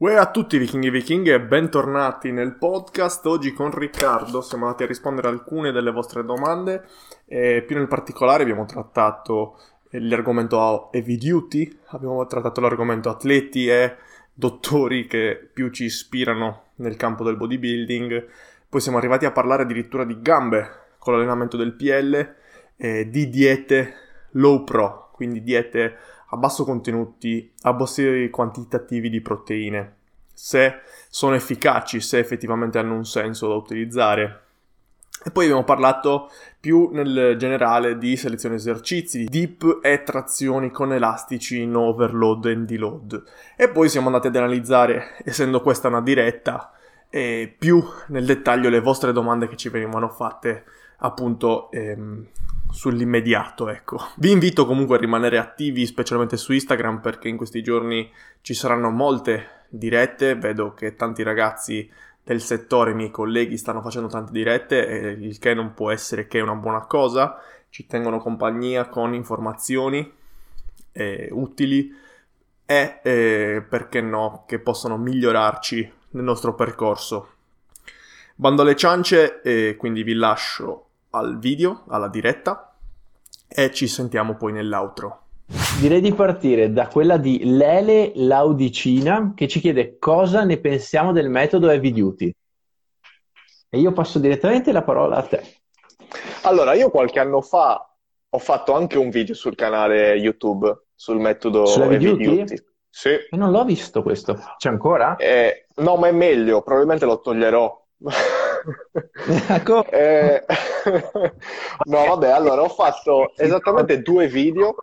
Uè a tutti vichinghi e vichinghe e bentornati nel podcast. Oggi con Riccardo siamo andati a rispondere a alcune delle vostre domande e più nel particolare abbiamo trattato l'argomento heavy duty, abbiamo trattato l'argomento atleti e dottori che più ci ispirano nel campo del bodybuilding. Poi siamo arrivati a parlare addirittura di gambe con l'allenamento del PL e di diete low pro, quindi diete a basso contenuti, a bassi quantitativi di proteine, se sono efficaci, se effettivamente hanno un senso da utilizzare. E poi abbiamo parlato più nel generale di selezione esercizi, dip e trazioni con elastici in overload e deload. E poi siamo andati ad analizzare, essendo questa una diretta, eh, più nel dettaglio le vostre domande che ci venivano fatte appunto ehm, sull'immediato, ecco. Vi invito comunque a rimanere attivi, specialmente su Instagram, perché in questi giorni ci saranno molte dirette. Vedo che tanti ragazzi del settore, i miei colleghi, stanno facendo tante dirette, il che non può essere che una buona cosa. Ci tengono compagnia con informazioni eh, utili e, eh, perché no, che possono migliorarci nel nostro percorso. Bando alle ciance, e quindi vi lascio al video, alla diretta e ci sentiamo poi nell'outro. Direi di partire da quella di Lele Laudicina che ci chiede cosa ne pensiamo del metodo Heavy Duty. E io passo direttamente la parola a te. Allora, io qualche anno fa ho fatto anche un video sul canale YouTube sul metodo Heavy, Heavy Duty. Duty. Sì. E non l'ho visto questo. C'è ancora? Eh, no, ma è meglio, probabilmente lo toglierò. ecco. eh, no, vabbè, allora ho fatto esattamente due video.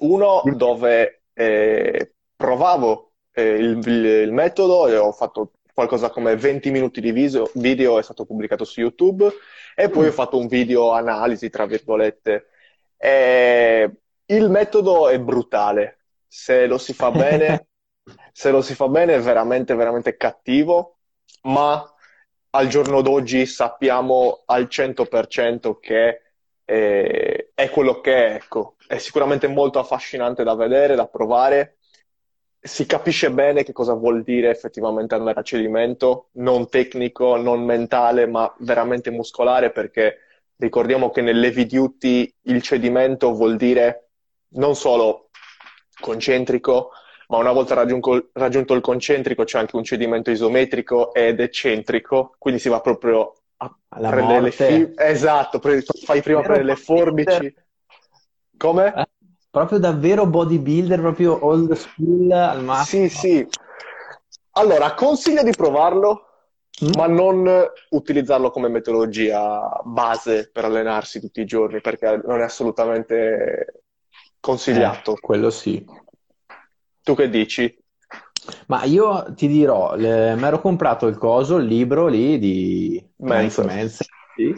Uno dove eh, provavo eh, il, il, il, metodo e ho fatto qualcosa come 20 minuti di video, video è stato pubblicato su YouTube e poi mm. ho fatto un video analisi, tra virgolette. E il metodo è brutale. Se lo si fa bene, se lo si fa bene è veramente, veramente cattivo, ma al giorno d'oggi sappiamo al 100% che eh, è quello che è, ecco. È sicuramente molto affascinante da vedere, da provare. Si capisce bene che cosa vuol dire effettivamente andare a cedimento, non tecnico, non mentale, ma veramente muscolare, perché ricordiamo che nell'heavy duty il cedimento vuol dire non solo concentrico, ma una volta raggiunto, raggiunto il concentrico c'è anche un cedimento isometrico ed eccentrico, quindi si va proprio a Alla prendere morte. le fi- Esatto, pre- fai prima prendere le forbici. Come? Eh, proprio davvero bodybuilder, proprio old school al massimo. Sì, sì. Allora, consiglio di provarlo, mm? ma non utilizzarlo come metodologia base per allenarsi tutti i giorni, perché non è assolutamente consigliato. Eh, quello sì. Tu che dici? Ma io ti dirò, mi ero comprato il coso, il libro lì di Mensa. Mensa, sì,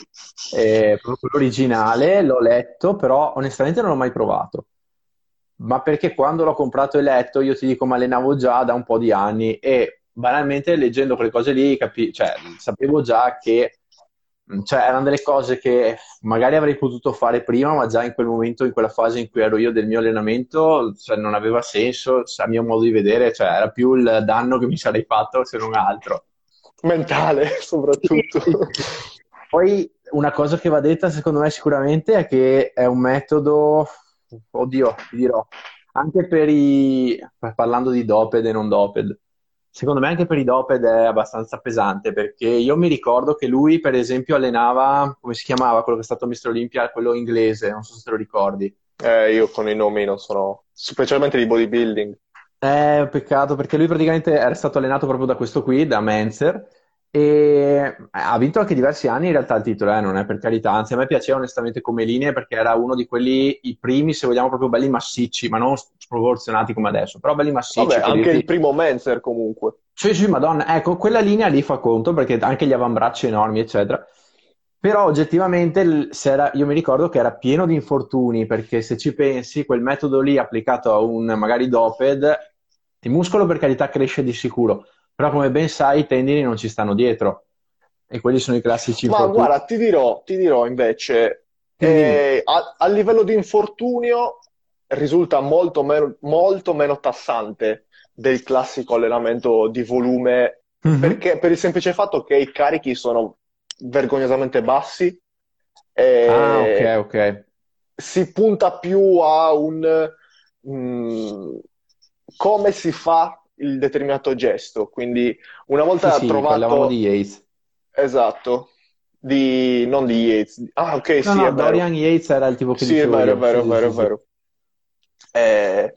eh, proprio l'originale, l'ho letto, però onestamente non l'ho mai provato. Ma perché quando l'ho comprato e letto, io ti dico, mi allenavo già da un po' di anni e banalmente leggendo quelle cose lì, capi- cioè, sapevo già che cioè, erano delle cose che magari avrei potuto fare prima, ma già in quel momento, in quella fase in cui ero io del mio allenamento, cioè, non aveva senso, a mio modo di vedere, cioè, era più il danno che mi sarei fatto se non altro. Mentale, soprattutto. Poi una cosa che va detta, secondo me, sicuramente è che è un metodo, oddio, ti dirò, anche per i, parlando di doped e non doped, Secondo me anche per i doped è abbastanza pesante perché io mi ricordo che lui, per esempio, allenava, come si chiamava quello che è stato Mr. Olympia, quello inglese, non so se te lo ricordi. Eh, io con i nomi non sono, specialmente di bodybuilding. Un peccato perché lui praticamente era stato allenato proprio da questo qui, da Menzer, e ha vinto anche diversi anni in realtà il titolo, eh, non è per carità, anzi a me piaceva onestamente come linee perché era uno di quelli, i primi se vogliamo proprio belli massicci, ma non sproporzionati come adesso, però belli massicci. Vabbè, anche dirti... il primo Menzer comunque. Sì, sì, madonna, ecco, quella linea lì fa conto perché anche gli avambracci enormi, eccetera. Però oggettivamente era, io mi ricordo che era pieno di infortuni perché se ci pensi, quel metodo lì applicato a un magari doped, il muscolo per carità cresce di sicuro, però come ben sai i tendini non ci stanno dietro e quelli sono i classici Ma infortuni. guarda, ti dirò, ti dirò invece, eh, a, a, livello di infortunio risulta molto meno, molto meno tassante del classico allenamento di volume, Mhm. perché per il semplice fatto che i carichi sono vergognosamente bassi e Ah, ok, ok. si punta più a un mm, come si fa il determinato gesto. Quindi una Sì, volta sì, parlavamo trovato di Yates. esatto, di non di Yates. Ah, ok, No, sì, no. Dorian Yates era il tipo che Sì, è dicevo vero, è vero, Sì, è sì, vero, è sì, sì. vero. Eh,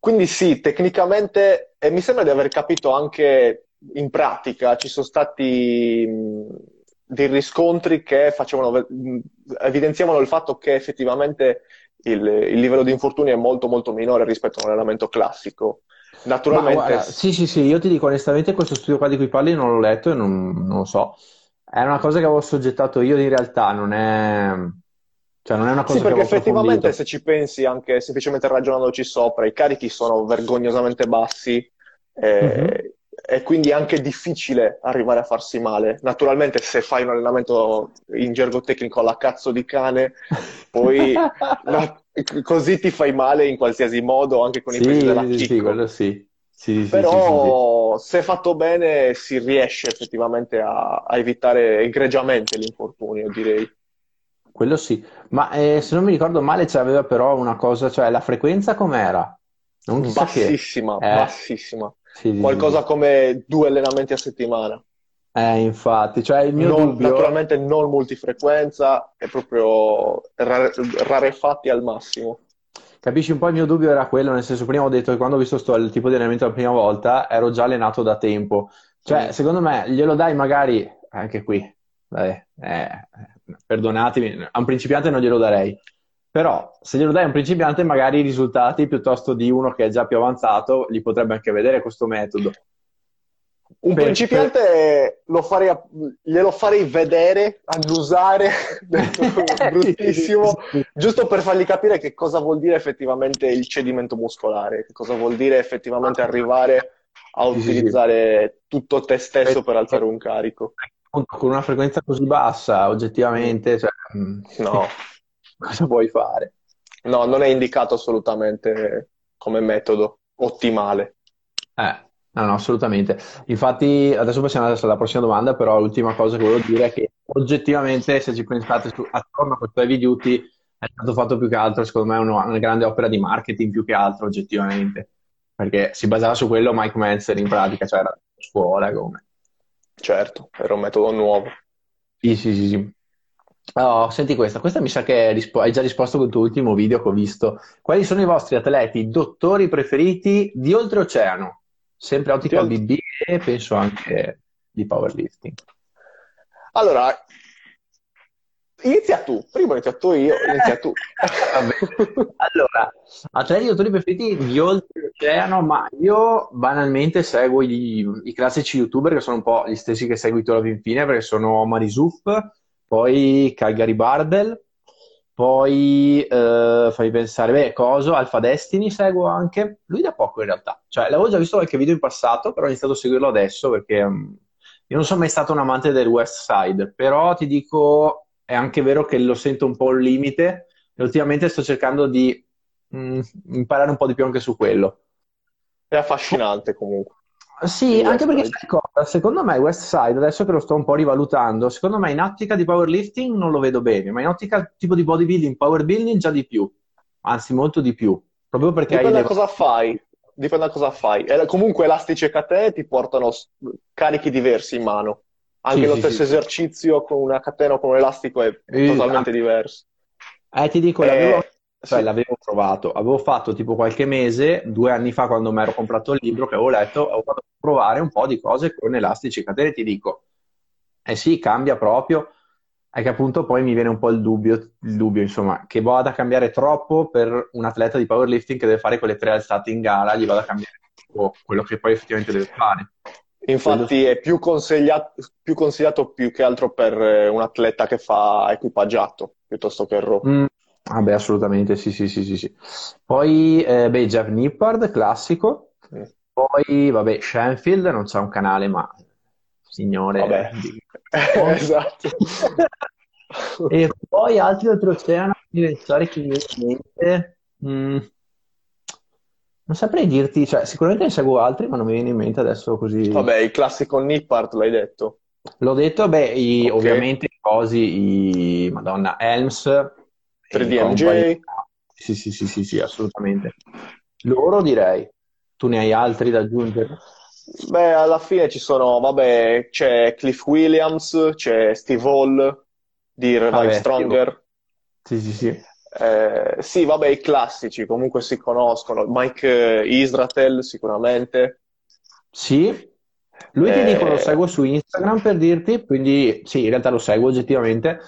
quindi sì, tecnicamente, e mi sembra di aver capito anche in pratica, ci sono stati mh, dei riscontri che facevano, mh, evidenziavano il fatto che effettivamente il, il livello di infortuni è molto molto minore rispetto a un allenamento classico. Naturalmente, guarda, sì, sì, sì, io ti dico onestamente questo studio qua di cui parli non l'ho letto e non, non lo so. È una cosa che avevo soggettato io in realtà, non è, cioè non è una Sì, cosa che perché effettivamente se ci pensi anche semplicemente ragionandoci sopra, i carichi sono vergognosamente bassi Mhm. eh, e quindi è anche difficile arrivare a farsi male. Naturalmente se fai un allenamento in gergo tecnico alla cazzo di cane, poi così ti fai male in qualsiasi modo, anche con i Sì, della sì, sì, quello sì. Sì. Però se fatto bene si riesce effettivamente a, a evitare egregiamente l'infortunio, direi. Quello sì. Ma eh, se non mi ricordo male c'aveva però una cosa, cioè la frequenza com'era? Non chissà che. Bassissima, Eh, bassissima. Qualcosa come due allenamenti a settimana. Eh, infatti, cioè il mio Non- dubbio... naturalmente non multifrequenza, è proprio rare- rarefatti al massimo. Capisci un po' il mio dubbio era quello, nel senso prima ho detto che quando ho visto sto, il tipo di allenamento la prima volta ero già allenato da tempo. Cioè, Mm. secondo me glielo dai magari anche qui, dai, eh, perdonatemi, a un principiante non glielo darei. Però se glielo dai a un principiante magari i risultati piuttosto di uno che è già più avanzato li potrebbe anche vedere questo metodo. Un Per- principiante lo farei glielo farei vedere, annusare, bruttissimo, giusto per fargli capire che cosa vuol dire effettivamente il cedimento muscolare, che cosa vuol dire effettivamente arrivare a utilizzare tutto te stesso per alzare un carico. Con una frequenza così bassa, oggettivamente, cioè, mm, No, cosa puoi fare? no, non è indicato assolutamente come metodo ottimale. Eh, no, no, assolutamente. Infatti, adesso passiamo alla prossima domanda, però l'ultima cosa che volevo dire è che oggettivamente, se ci pensate su, attorno a questo heavy duty, è stato fatto più che altro, secondo me, una, una grande opera di marketing più che altro, oggettivamente. Perché si basava su quello Mike Manzer in pratica, cioè era scuola come. Certo, era un metodo nuovo. Sì, sì, sì, sì. Oh, senti questa, questa mi sa che hai rispo- hai già risposto col tuo ultimo video che ho visto. Quali sono i vostri atleti dottori preferiti di oltreoceano? Sempre ottica Di olt- BB e penso anche di powerlifting. Allora, inizia tu, prima inizia tu io, inizia tu. Allora, atleti dottori preferiti di oltreoceano, ma io banalmente seguo i, i classici youtuber che sono un po' gli stessi che segui tu alla fin fine, perché sono Marisuf, poi Calgary Bardell, poi eh, fammi pensare, beh, Coso, Alpha Destiny seguo anche, lui da poco in realtà, cioè l'avevo già visto qualche video in passato, però ho iniziato a seguirlo adesso perché mm, io non sono mai stato un amante del West Side, però ti dico, è anche vero che lo sento un po' un limite e ultimamente sto cercando di mm, imparare un po' di più anche su quello. È affascinante comunque. Sì, anche West perché sai cosa? Secondo me West Side, adesso che lo sto un po' rivalutando, secondo me in ottica di powerlifting non lo vedo bene, ma in ottica tipo di bodybuilding, power building già di più, anzi molto di più, proprio perché hai Dipende da le... cosa fai. Dipende da cosa fai. E comunque elastici e catene ti portano carichi diversi in mano. Anche Sì, lo sì, stesso sì. esercizio con una catena o con un elastico è Eh, totalmente diverso. Eh, ti dico, l'avevo Eh, cioè, sì. l'avevo provato, avevo fatto tipo qualche mese, due anni fa quando mi ero comprato il libro che avevo letto, avevo fatto provare un po' di cose con elastici catene, ti dico, eh sì, cambia proprio, è che appunto poi mi viene un po' il dubbio, il dubbio insomma, che vada a cambiare troppo per un atleta di powerlifting che deve fare quelle tre alzate in gara, gli vada a cambiare quello che poi effettivamente deve fare. Infatti è più consigliato, più consigliato più che altro per eh, un atleta che fa equipaggiato piuttosto che raw. Mm, vabbè, assolutamente, sì, sì, sì, sì, sì. Poi, eh, beh, Jeff Nippard, classico. Mm. Poi, vabbè, Shenfield non c'ha un canale, ma signore Vabbè. di- Esatto. E poi altri oltreoceano, pensare che mente. Mm. Non saprei dirti, cioè, sicuramente ne seguo altri, ma non mi viene in mente adesso così. Vabbè, il classico Nippart l'hai detto. L'ho detto, beh, i- Ok. ovviamente i cosi, i Madonna Helms, 3DMJ. company. Sì, sì, sì, sì, sì, assolutamente. Loro direi. Tu ne hai altri da aggiungere? Beh, alla fine ci sono, vabbè, c'è Cliff Williams, c'è Steve Hall di Revive Stronger. Sì, sì, sì. Eh, sì, vabbè, i classici comunque si conoscono. Mike eh, Israel sicuramente. Sì, lui ti dico lo Eh, seguo su Instagram per dirti, quindi sì, in realtà lo seguo oggettivamente.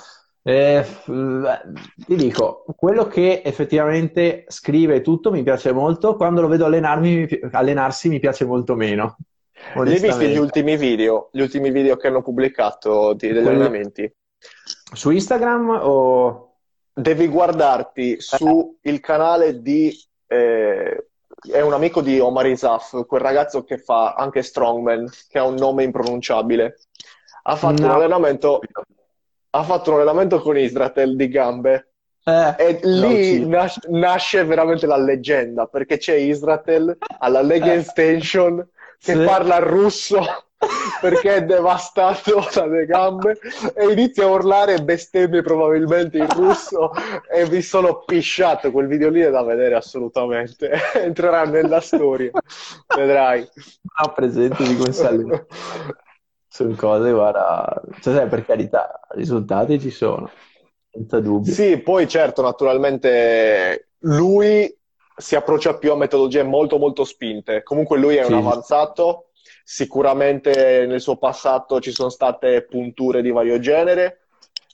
Eh, f- ti dico, quello che effettivamente scrive tutto mi piace molto, quando lo vedo allenarmi, allenarsi mi piace molto meno, li hai visti gli ultimi video? Gli ultimi video che hanno pubblicato degli Quelli- allenamenti? Su Instagram o... Devi guardarti su il canale di eh, è un amico di Omar Isaf, quel ragazzo che fa anche Strongman, che ha un nome impronunciabile. Ha fatto un No. allenamento, ha fatto un allenamento con Israel di gambe Eh, e lì ucciso. nas- nasce veramente la leggenda, perché c'è Israel alla leg Eh. extension che Sì. parla russo perché è devastato dalle gambe e inizia a urlare e bestemmie probabilmente in russo e mi sono pisciato. Quel video lì è da vedere assolutamente. Entrerà nella storia, vedrai. Non ho presente di allena. Sono cose, guarda, cioè, sai, per carità, risultati ci sono, senza dubbio. Sì, poi certo, naturalmente lui si approccia più a metodologie molto molto spinte. Comunque lui è un Sì. avanzato, sicuramente nel suo passato ci sono state punture di vario genere,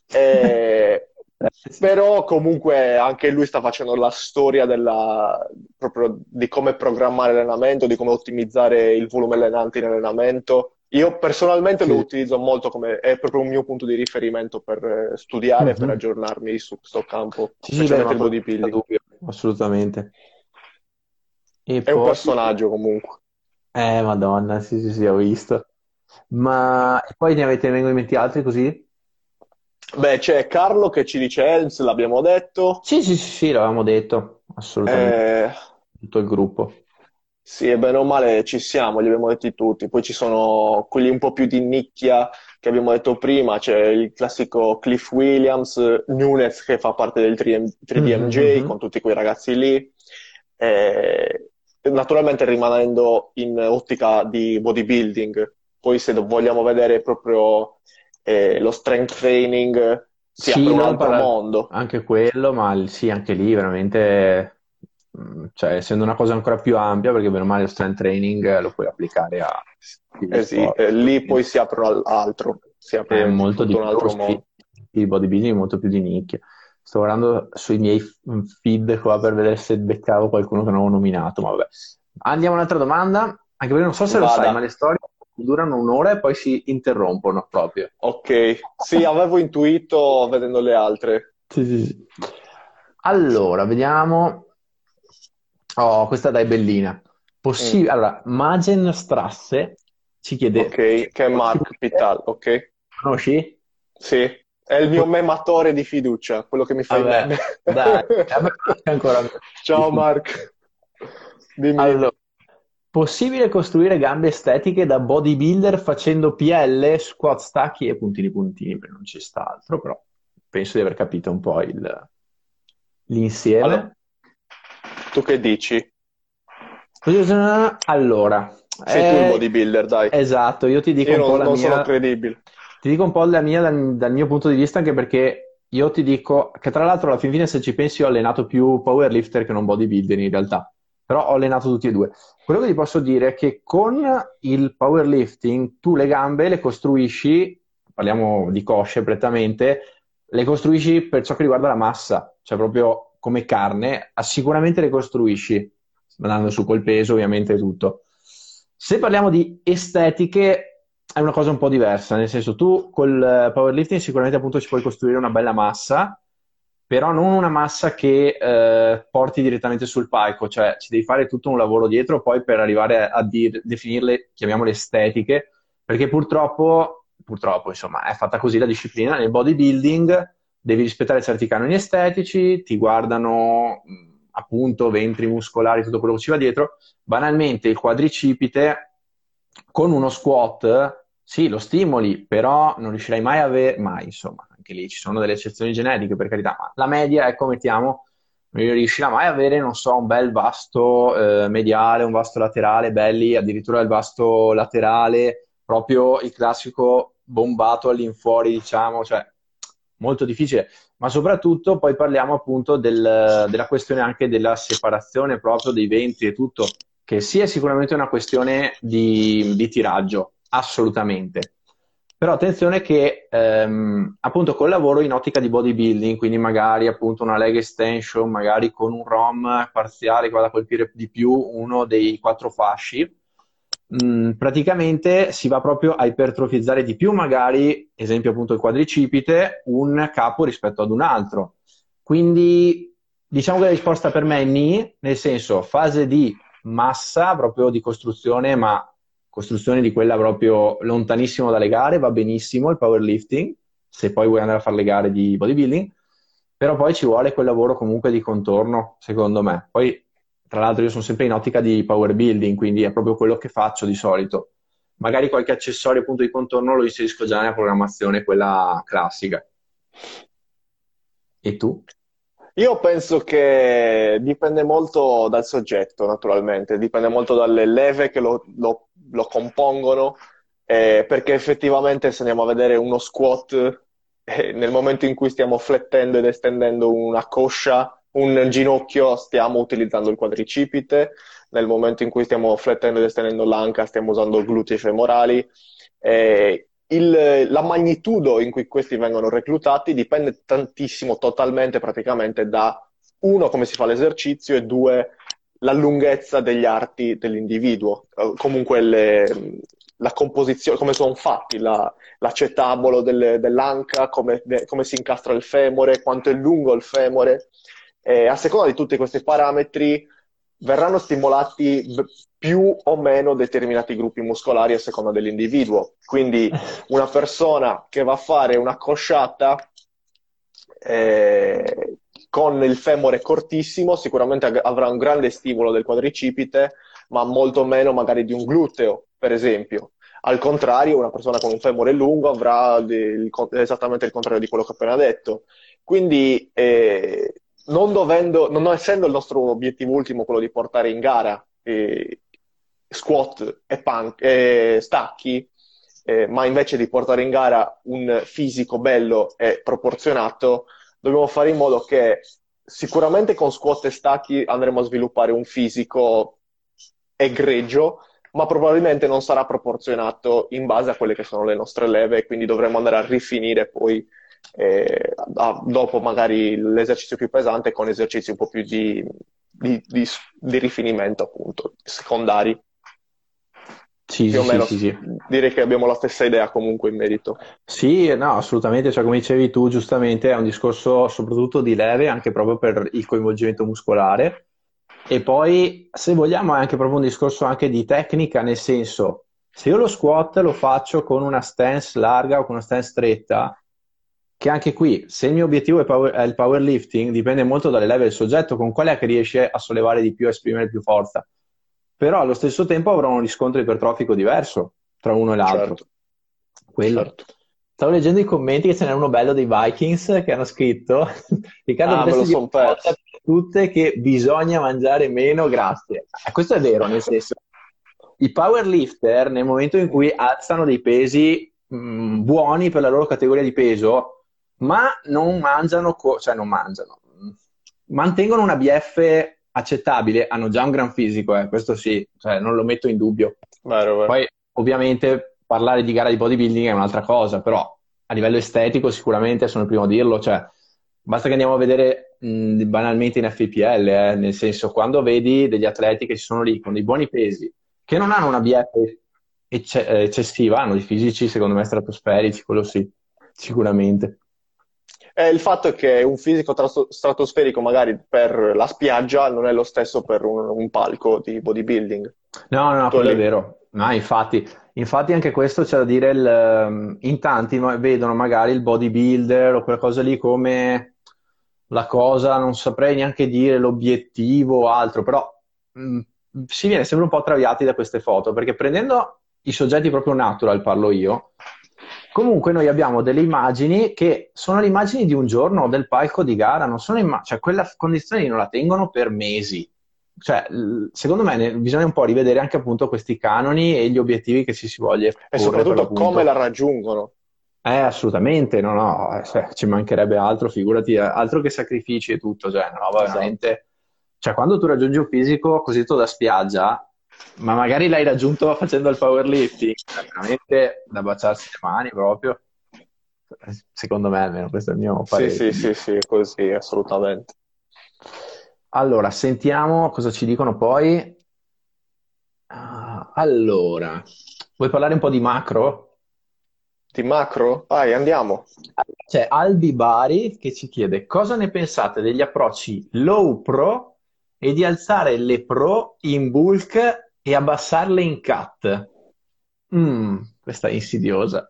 eh, Eh, però comunque anche lui sta facendo la storia della, proprio di come programmare l'allenamento, di come ottimizzare il volume allenante in allenamento. Io personalmente lo Sì. utilizzo molto come, è proprio un mio punto di riferimento per eh, studiare e per Mhm. aggiornarmi su questo campo, Sì, beh, specialmente ma il bodybuilding. dubbio, assolutamente. E È un poi, personaggio comunque. eh, Madonna, sì, sì, sì, ho visto. Ma e poi ne avete, vengono in mente altri così? Beh, c'è Carlo che ci dice Helms, l'abbiamo detto. Sì, sì, sì, sì, l'avevamo detto, assolutamente, Eh, tutto il gruppo. Sì, e bene o male ci siamo, li abbiamo detti tutti. Poi ci sono quelli un po' più di nicchia che abbiamo detto prima, c'è il classico Cliff Williams, Nunes che fa parte del 3M 3DMJ Mhm. con tutti quei ragazzi lì. Eh, naturalmente rimanendo in ottica di bodybuilding. Poi se vogliamo vedere proprio eh, lo strength training, si Sì, apre un altro mondo. Anche quello, ma sì, anche lì veramente, cioè, essendo una cosa ancora più ampia, perché bene o male lo strength training lo puoi applicare a Eh sì, eh, lì poi si apre al- altro, si apre è molto di un più, altro sì, mondo. il bodybuilding è molto più di nicchia. Sto guardando sui miei f- feed qua per vedere se beccavo qualcuno che non ho nominato, ma vabbè. Andiamo a un'altra domanda, anche perché non so se lo Vada. sai, ma le storie durano un'ora e poi si interrompono proprio. Ok, sì, avevo intuito vedendo le altre. Sì, sì, sì. Allora, vediamo. Oh, questa dai bellina. Possi- Allora, Magen Strasse ci chiede, Ok, che è Mark Pital, ok? conosci? Sì, è il mio mematore di fiducia, quello che mi fa Vabbè, meme. dai, ancora. Ciao Mark, dimmi. Allora, possibile costruire gambe estetiche da bodybuilder facendo PL, squat stacchi e puntini puntini, perché non ci sta altro, però penso di aver capito un po' il- l'insieme. Allora, tu che dici? Allora, Sei tu il eh, bodybuilder, dai. esatto, io ti dico Io un po' non, la non sono mia, credibile. ti dico un po' la mia dal, dal mio punto di vista, anche perché io ti dico che tra l'altro alla fin fine se ci pensi ho allenato più powerlifter che non bodybuilder in realtà, però ho allenato tutti e due. Quello che ti posso dire è che con il powerlifting tu le gambe le costruisci, parliamo di cosce prettamente, le costruisci per ciò che riguarda la massa, cioè proprio come carne, ah, sicuramente le costruisci, andando su col peso ovviamente tutto. Se parliamo di estetiche, è una cosa un po' diversa, nel senso tu col eh, powerlifting sicuramente appunto ci puoi costruire una bella massa, però non una massa che eh, porti direttamente sul palco, cioè ci devi fare tutto un lavoro dietro poi per arrivare a, dir- definirle, chiamiamole estetiche, perché purtroppo, purtroppo insomma è fatta così la disciplina, nel bodybuilding devi rispettare certi canoni estetici, ti guardano appunto ventri muscolari, tutto quello che ci va dietro, banalmente il quadricipite con uno squat, sì, lo stimoli, però non riuscirai mai a avere, mai insomma, anche lì ci sono delle eccezioni genetiche per carità, ma la media, ecco, mettiamo, non riuscirà mai a avere, non so, un bel vasto eh, mediale, un vasto laterale, belli, addirittura il vasto laterale, proprio il classico bombato all'infuori, diciamo, cioè molto difficile, ma soprattutto poi parliamo appunto del, della questione anche della separazione proprio dei venti e tutto, che è sicuramente una questione di, di tiraggio, assolutamente. Però attenzione che ehm, appunto col lavoro in ottica di bodybuilding, quindi magari appunto una leg extension, magari con un ROM parziale che vada a colpire di più uno dei quattro fasci, mh, mm, praticamente si va proprio a ipertrofizzare di più, magari, esempio appunto il quadricipite, un capo rispetto ad un altro. Quindi diciamo che la risposta per me è ni, nel senso fase di massa, proprio di costruzione, ma costruzione di quella proprio lontanissimo dalle gare, va benissimo il powerlifting, se poi vuoi andare a fare le gare di bodybuilding, però poi ci vuole quel lavoro comunque di contorno, secondo me. Poi tra l'altro io sono sempre in ottica di power building, quindi è proprio quello che faccio di solito. Magari qualche accessorio appunto di contorno lo inserisco già nella programmazione, quella classica. E tu? Io penso che dipende molto dal soggetto, naturalmente, dipende molto dalle leve che lo, lo, lo compongono, eh, perché effettivamente se andiamo a vedere uno squat, eh, nel momento in cui stiamo flettendo ed estendendo una coscia, un ginocchio stiamo utilizzando il quadricipite, nel momento in cui stiamo flettendo ed estendendo l'anca stiamo usando glutei femorali. Eh, il, la magnitudo in cui questi vengono reclutati dipende tantissimo, totalmente, praticamente da uno, come si fa l'esercizio e due, la lunghezza degli arti dell'individuo. Uh, comunque le, la composizione, come sono fatti, la, l'acetabolo delle, dell'anca, come, de, come, si incastra il femore, quanto è lungo il femore eh, a seconda di tutti questi parametri verranno stimolati più o meno determinati gruppi muscolari a seconda dell'individuo. Quindi una persona che va a fare una cosciata eh, con il femore cortissimo sicuramente avrà un grande stimolo del quadricipite, ma molto meno magari di un gluteo, per esempio. Al contrario, una persona con un femore lungo avrà il, esattamente il contrario di quello che ho appena detto. Quindi eh, non, dovendo, non essendo il nostro obiettivo ultimo quello di portare in gara eh, squat e, punk, e stacchi, eh, ma invece di portare in gara un fisico bello e proporzionato, dobbiamo fare in modo che sicuramente con squat e stacchi andremo a sviluppare un fisico egregio, ma probabilmente non sarà proporzionato in base a quelle che sono le nostre leve, quindi dovremo andare a rifinire poi eh, dopo magari l'esercizio più pesante con esercizi un po' più di, di, di, di rifinimento, appunto, secondari. Sì, più sì, o meno sì, sì, direi che abbiamo la stessa idea comunque in merito. Sì, no, assolutamente, cioè come dicevi tu giustamente è un discorso soprattutto di leve anche proprio per il coinvolgimento muscolare e poi se vogliamo è anche proprio un discorso anche di tecnica, nel senso se io lo squat lo faccio con una stance larga o con una stance stretta, che anche qui, se il mio obiettivo è, power, è il powerlifting, dipende molto dalle leve del soggetto, con quale è che riesce a sollevare di più, a esprimere più forza. Però allo stesso tempo avrò un riscontro ipertrofico diverso tra uno e l'altro. Certo. Quello. Certo. Stavo leggendo i commenti che ce n'è uno bello dei Vikings che hanno scritto Riccardo ah, me lo son perso. tutte che bisogna mangiare meno grazie. Eh, questo è vero, nel senso i powerlifter nel momento in cui alzano dei pesi mh, mm, buoni per la loro categoria di peso ma non mangiano, co- cioè non mangiano, mantengono una BF accettabile, hanno già un gran fisico, eh, questo sì, cioè non lo metto in dubbio. Vero, vero. Poi ovviamente parlare di gara di bodybuilding è un'altra cosa, però a livello estetico sicuramente sono il primo a dirlo, cioè basta che andiamo a vedere mh, banalmente in FPL, eh, nel senso quando vedi degli atleti che ci sono lì con dei buoni pesi, che non hanno una BF ecce- eccessiva, hanno dei fisici secondo me stratosferici, quello sì, sicuramente. Eh, il fatto è che un fisico stratosferico magari per la spiaggia non è lo stesso per un, un palco di bodybuilding. No, no, quello è vero. No, infatti, infatti anche questo c'è da dire, il, ehm, in tanti vedono magari il bodybuilder o qualcosa lì come la cosa, non saprei neanche dire l'obiettivo o altro, però mh, si viene sempre un po' traviati da queste foto, perché prendendo i soggetti proprio natural, parlo io, comunque noi abbiamo delle immagini che sono le immagini di un giorno del palco di gara, non sono immagini, cioè quella condizione non la tengono per mesi. Cioè, secondo me bisogna un po' rivedere anche appunto questi canoni e gli obiettivi che ci si voglia E soprattutto come la raggiungono. Eh, assolutamente, no, no, cioè, ci mancherebbe altro, figurati, altro che sacrifici e tutto, cioè, no, esatto. veramente... Cioè, quando tu raggiungi un fisico così tutto da spiaggia, ma magari l'hai raggiunto facendo il powerlifting, veramente da baciarsi le mani proprio. Secondo me, almeno questo è il mio parere. Sì, sì, sì, sì, così, assolutamente. Allora, sentiamo cosa ci dicono poi. Uh, allora, vuoi parlare un po' di macro? Di macro? Vai, andiamo. C'è Albi Bari che ci chiede cosa ne pensate degli approcci low pro e di alzare le pro in bulk e abbassarle in cut? Mm, questa è insidiosa.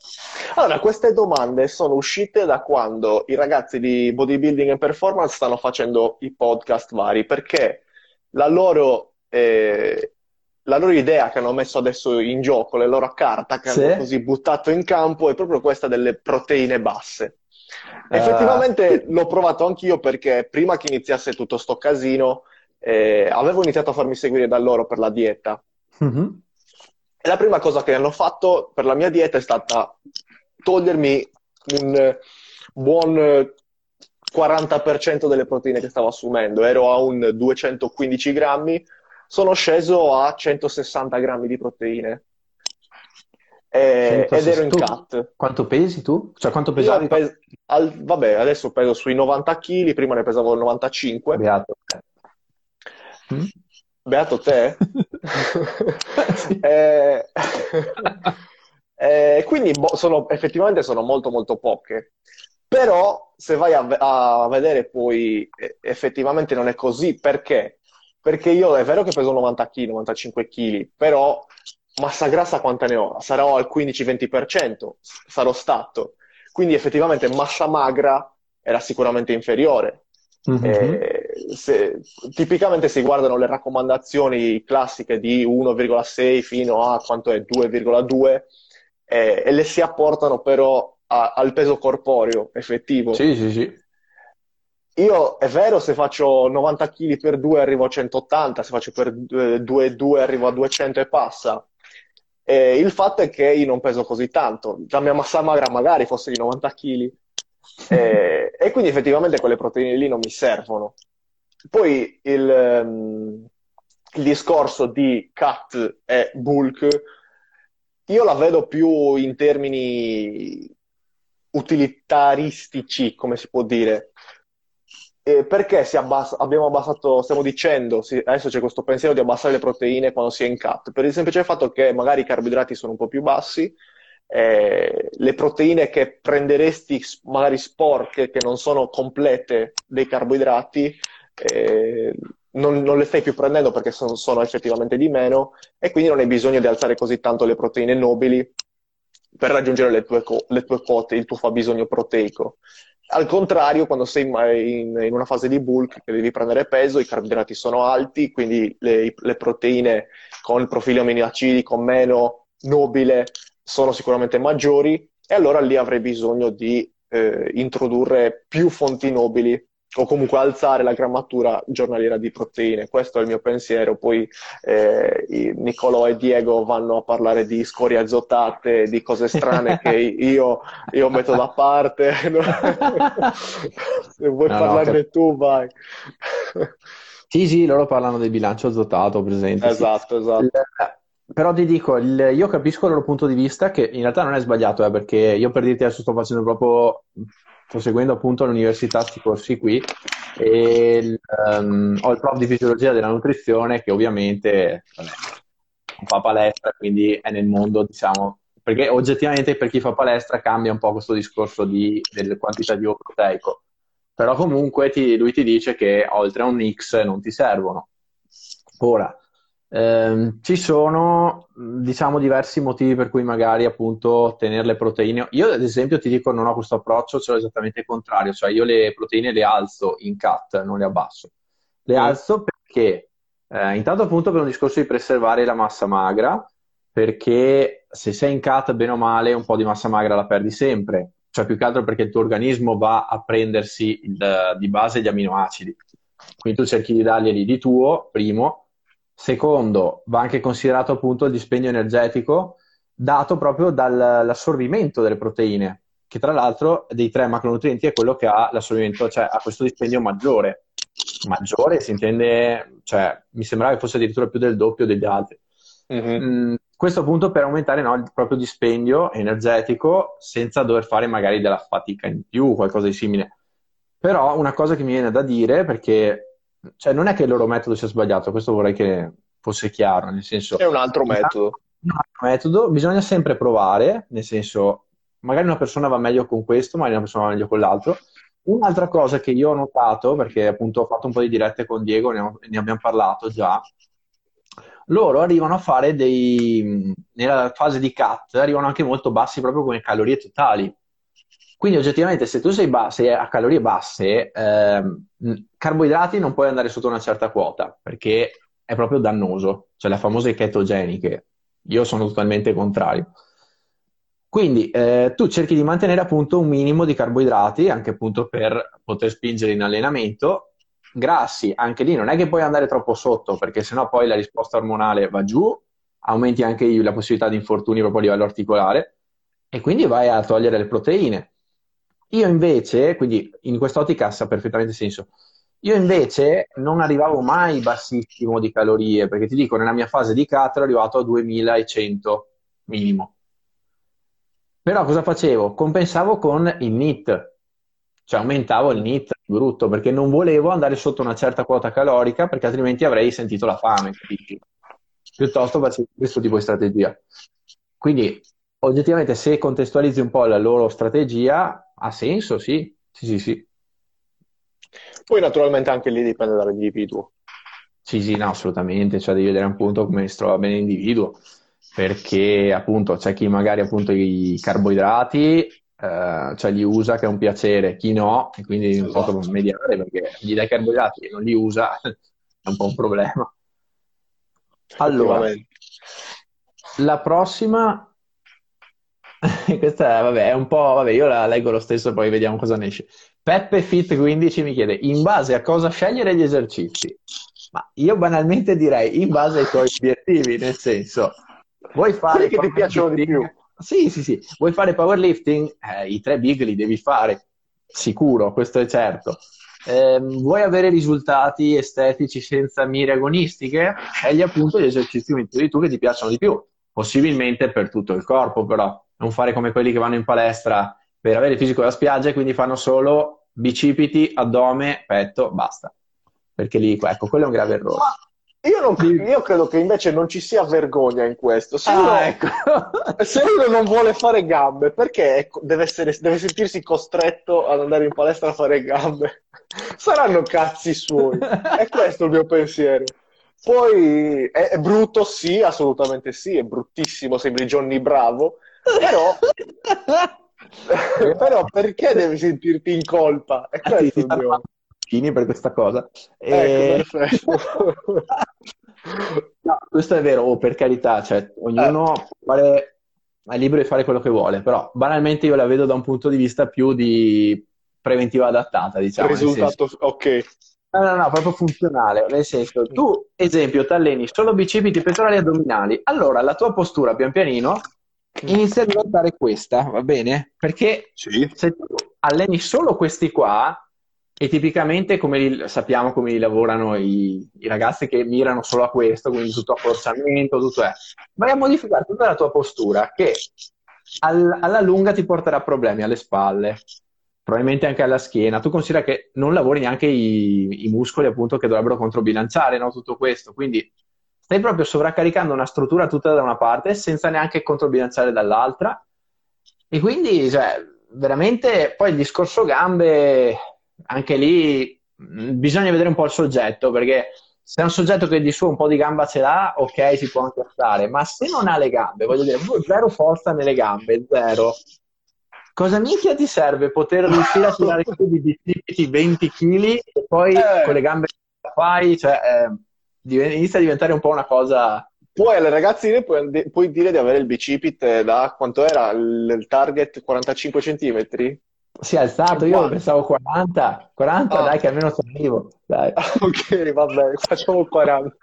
Allora, queste domande sono uscite da quando i ragazzi di bodybuilding e performance stanno facendo i podcast vari, perché la loro, eh, la loro idea che hanno messo adesso in gioco, la loro carta che sì. hanno così buttato in campo, è proprio questa delle proteine basse. Uh... Effettivamente l'ho provato anch'io perché prima che iniziasse tutto sto casino eh, avevo iniziato a farmi seguire da loro per la dieta. Mm-hmm. E la prima cosa che hanno fatto per la mia dieta è stata togliermi un buon 40% delle proteine che stavo assumendo. Ero a un 215 grammi, sono sceso a 160 grammi di proteine. Eh, ed ero in cut. Quanto pesi tu? Cioè, quanto pesavi? Pes- al, vabbè, adesso peso sui 90 kg, prima ne pesavo 95. Beato. Mm? Beato te? eh, eh, quindi boh, sono, effettivamente sono molto molto poche. Però se vai a, a, vedere poi effettivamente non è così, perché? Perché io è vero che peso 90 kg, 95 kg, però massa grassa quanta ne ho? Sarò al 15-20%, sarò stato. Quindi effettivamente massa magra era sicuramente inferiore. Mm-hmm. Se, tipicamente si guardano le raccomandazioni classiche di 1,6 fino a quanto è 2,2 eh, e le si apportano però a, al peso corporeo effettivo. Sì, sì, sì. Io è vero, se faccio 90 kg per 2 arrivo a 180, se faccio per 2,2 arrivo a 200 e passa. E il fatto è che io non peso così tanto. La mia massa magra magari fosse di 90 kg, e, e, quindi effettivamente quelle proteine lì non mi servono. Poi il, um, il discorso di cut e bulk, io la vedo più in termini utilitaristici, come si può dire. Eh, perché abbass- abbiamo abbassato, stiamo dicendo, sì, adesso c'è questo pensiero di abbassare le proteine quando si è in cut, per il semplice fatto che magari i carboidrati sono un po' più bassi, eh, le proteine che prenderesti magari sporche, che non sono complete dei carboidrati, eh, non, non, le stai più prendendo perché sono, sono, effettivamente di meno e quindi non hai bisogno di alzare così tanto le proteine nobili per raggiungere le tue, le tue quote, il tuo fabbisogno proteico. Al contrario, quando sei in, in, una fase di bulk che devi prendere peso, i carboidrati sono alti, quindi le, le proteine con il profilo aminoacidico meno nobile sono sicuramente maggiori e allora lì avrei bisogno di eh, introdurre più fonti nobili o comunque alzare la grammatura giornaliera di proteine. Questo è il mio pensiero. Poi eh, Nicolò e Diego vanno a parlare di scorie azotate, di cose strane che io, io, metto da parte. Se vuoi no, parlarne no, tu, vai. Sì, sì, loro parlano del bilancio azotato, presente. Esatto, sì. esatto. Però ti dico, il, io capisco il loro punto di vista, che in realtà non è sbagliato, eh, perché io per dirti adesso sto facendo proprio, sto seguendo appunto all'università questi corsi qui, e um, ho il prof di fisiologia della nutrizione che ovviamente non fa palestra, quindi è nel mondo, diciamo, perché oggettivamente per chi fa palestra cambia un po' questo discorso di, delle quantità di proteico. Però comunque ti, lui ti dice che oltre a un X non ti servono. Ora, Ehm, ci sono, diciamo, diversi motivi per cui magari appunto tenere le proteine. Io, ad esempio, ti dico, non ho questo approccio, ce l'ho esattamente il contrario, cioè io le proteine le alzo in cut, non le abbasso. Le mm. alzo perché, eh, intanto appunto per un discorso di preservare la massa magra, perché se sei in cut, bene o male, un po' di massa magra la perdi sempre, cioè più che altro perché il tuo organismo va a prendersi il, di base gli aminoacidi. Quindi tu cerchi di darglieli di tuo, primo, Secondo, va anche considerato appunto il dispendio energetico dato proprio dall'assorbimento delle proteine, che tra l'altro dei tre macronutrienti è quello che ha l'assorbimento, cioè ha questo dispendio maggiore. Maggiore si intende, cioè mi sembrava che fosse addirittura più del doppio degli altri. Mm-hmm. Mm, questo appunto per aumentare no, il proprio dispendio energetico senza dover fare magari della fatica in più, qualcosa di simile. Però una cosa che mi viene da dire, perché cioè non è che il loro metodo sia sbagliato, questo vorrei che fosse chiaro, nel senso... È un altro metodo. Un altro metodo, bisogna sempre provare, nel senso, magari una persona va meglio con questo, magari una persona va meglio con l'altro. Un'altra cosa che io ho notato, perché appunto ho fatto un po' di dirette con Diego, ne, ho, ne abbiamo parlato già, loro arrivano a fare dei, nella fase di cut, arrivano anche molto bassi proprio come calorie totali. Quindi oggettivamente se tu sei, ba- sei a calorie basse, ehm, carboidrati non puoi andare sotto una certa quota perché è proprio dannoso, cioè le famose ketogeniche. Io sono totalmente contrario. Quindi eh, tu cerchi di mantenere appunto un minimo di carboidrati anche appunto per poter spingere in allenamento. Grassi, anche lì non è che puoi andare troppo sotto perché sennò poi la risposta ormonale va giù, aumenti anche la possibilità di infortuni proprio a livello articolare e quindi vai a togliere le proteine. Io invece, quindi in quest'ottica ha perfettamente senso, io invece non arrivavo mai bassissimo di calorie, perché ti dico, nella mia fase di cut ero arrivato a 2100 minimo. Però cosa facevo? Compensavo con il NIT, cioè aumentavo il NIT brutto, perché non volevo andare sotto una certa quota calorica, perché altrimenti avrei sentito la fame. Capisci? Piuttosto facevo questo tipo di strategia. Quindi, oggettivamente, se contestualizzi un po' la loro strategia, ha senso, sì. Sì, sì, sì. Poi naturalmente anche lì dipende dall'individuo. Sì, sì, no, assolutamente, cioè devi vedere appunto come si trova bene l'individuo, perché appunto c'è chi magari appunto i carboidrati eh, cioè li usa che è un piacere, chi no, e quindi un po' come esatto. mediare perché gli dai carboidrati e non li usa è un po' un problema. Allora, la prossima Questa vabbè, è un po', vabbè, io la leggo lo stesso, poi vediamo cosa ne esce. Peppe Fit 15 mi chiede, in base a cosa scegliere gli esercizi? Ma io banalmente direi, in base ai tuoi obiettivi, nel senso, vuoi fare... Quelli che ti piacciono di più. Sì, sì, sì. Vuoi fare powerlifting? Eh, I tre big li devi fare, sicuro, questo è certo. Eh, vuoi avere risultati estetici senza mire agonistiche? Scegli appunto gli esercizi di tu che ti piacciono di più, possibilmente per tutto il corpo, però non fare come quelli che vanno in palestra per avere il fisico da spiaggia e quindi fanno solo bicipiti, addome, petto, basta. Perché lì, ecco, quello è un grave errore. Io, non, io, credo che invece non ci sia vergogna in questo. Se, ah, uno, ecco. se uno, non vuole fare gambe, perché ecco, deve, essere, deve, sentirsi costretto ad andare in palestra a fare gambe? Saranno cazzi suoi. è questo il mio pensiero. Poi è, è brutto, sì, assolutamente sì, è bruttissimo, sembri Johnny Bravo, però, però perché devi sentirti in colpa? È questo il mio... per questa cosa. Ecco, e... no, questo è vero, oh, per carità, cioè, ognuno eh. fare, è libero di fare quello che vuole, però banalmente io la vedo da un punto di vista più di preventiva adattata, diciamo. Risultato, ok. No, no, no, proprio funzionale, nel senso, tu, esempio, ti alleni solo bicipiti, pettorali e addominali, allora la tua postura pian pianino inizia a diventare questa, va bene? Perché sì. se tu alleni solo questi qua, e tipicamente come li, sappiamo come li lavorano i, i, ragazzi che mirano solo a questo, quindi tutto a forzamento, tutto è, vai a modificare tutta la tua postura che al, alla lunga ti porterà problemi alle spalle, probabilmente anche alla schiena. Tu considera che non lavori neanche i, i muscoli appunto che dovrebbero controbilanciare no? tutto questo, quindi stai proprio sovraccaricando una struttura tutta da una parte senza neanche controbilanciare dall'altra. E quindi, cioè, veramente, poi il discorso gambe, anche lì bisogna vedere un po' il soggetto, perché se è un soggetto che di suo un po' di gamba ce l'ha, ok, si può anche stare, ma se non ha le gambe, voglio dire, zero forza nelle gambe, zero. Cosa minchia ti serve poter riuscire a tirare su di bicipiti 20 kg e poi eh. con le gambe che fai, cioè, eh, inizia a diventare un po' una cosa poi alle ragazzine puoi, puoi, dire di avere il bicipit da quanto era il, target 45 cm? Si è alzato, io pensavo 40, 40 ah. dai che almeno sono vivo. Dai. ok, va bene, facciamo 40.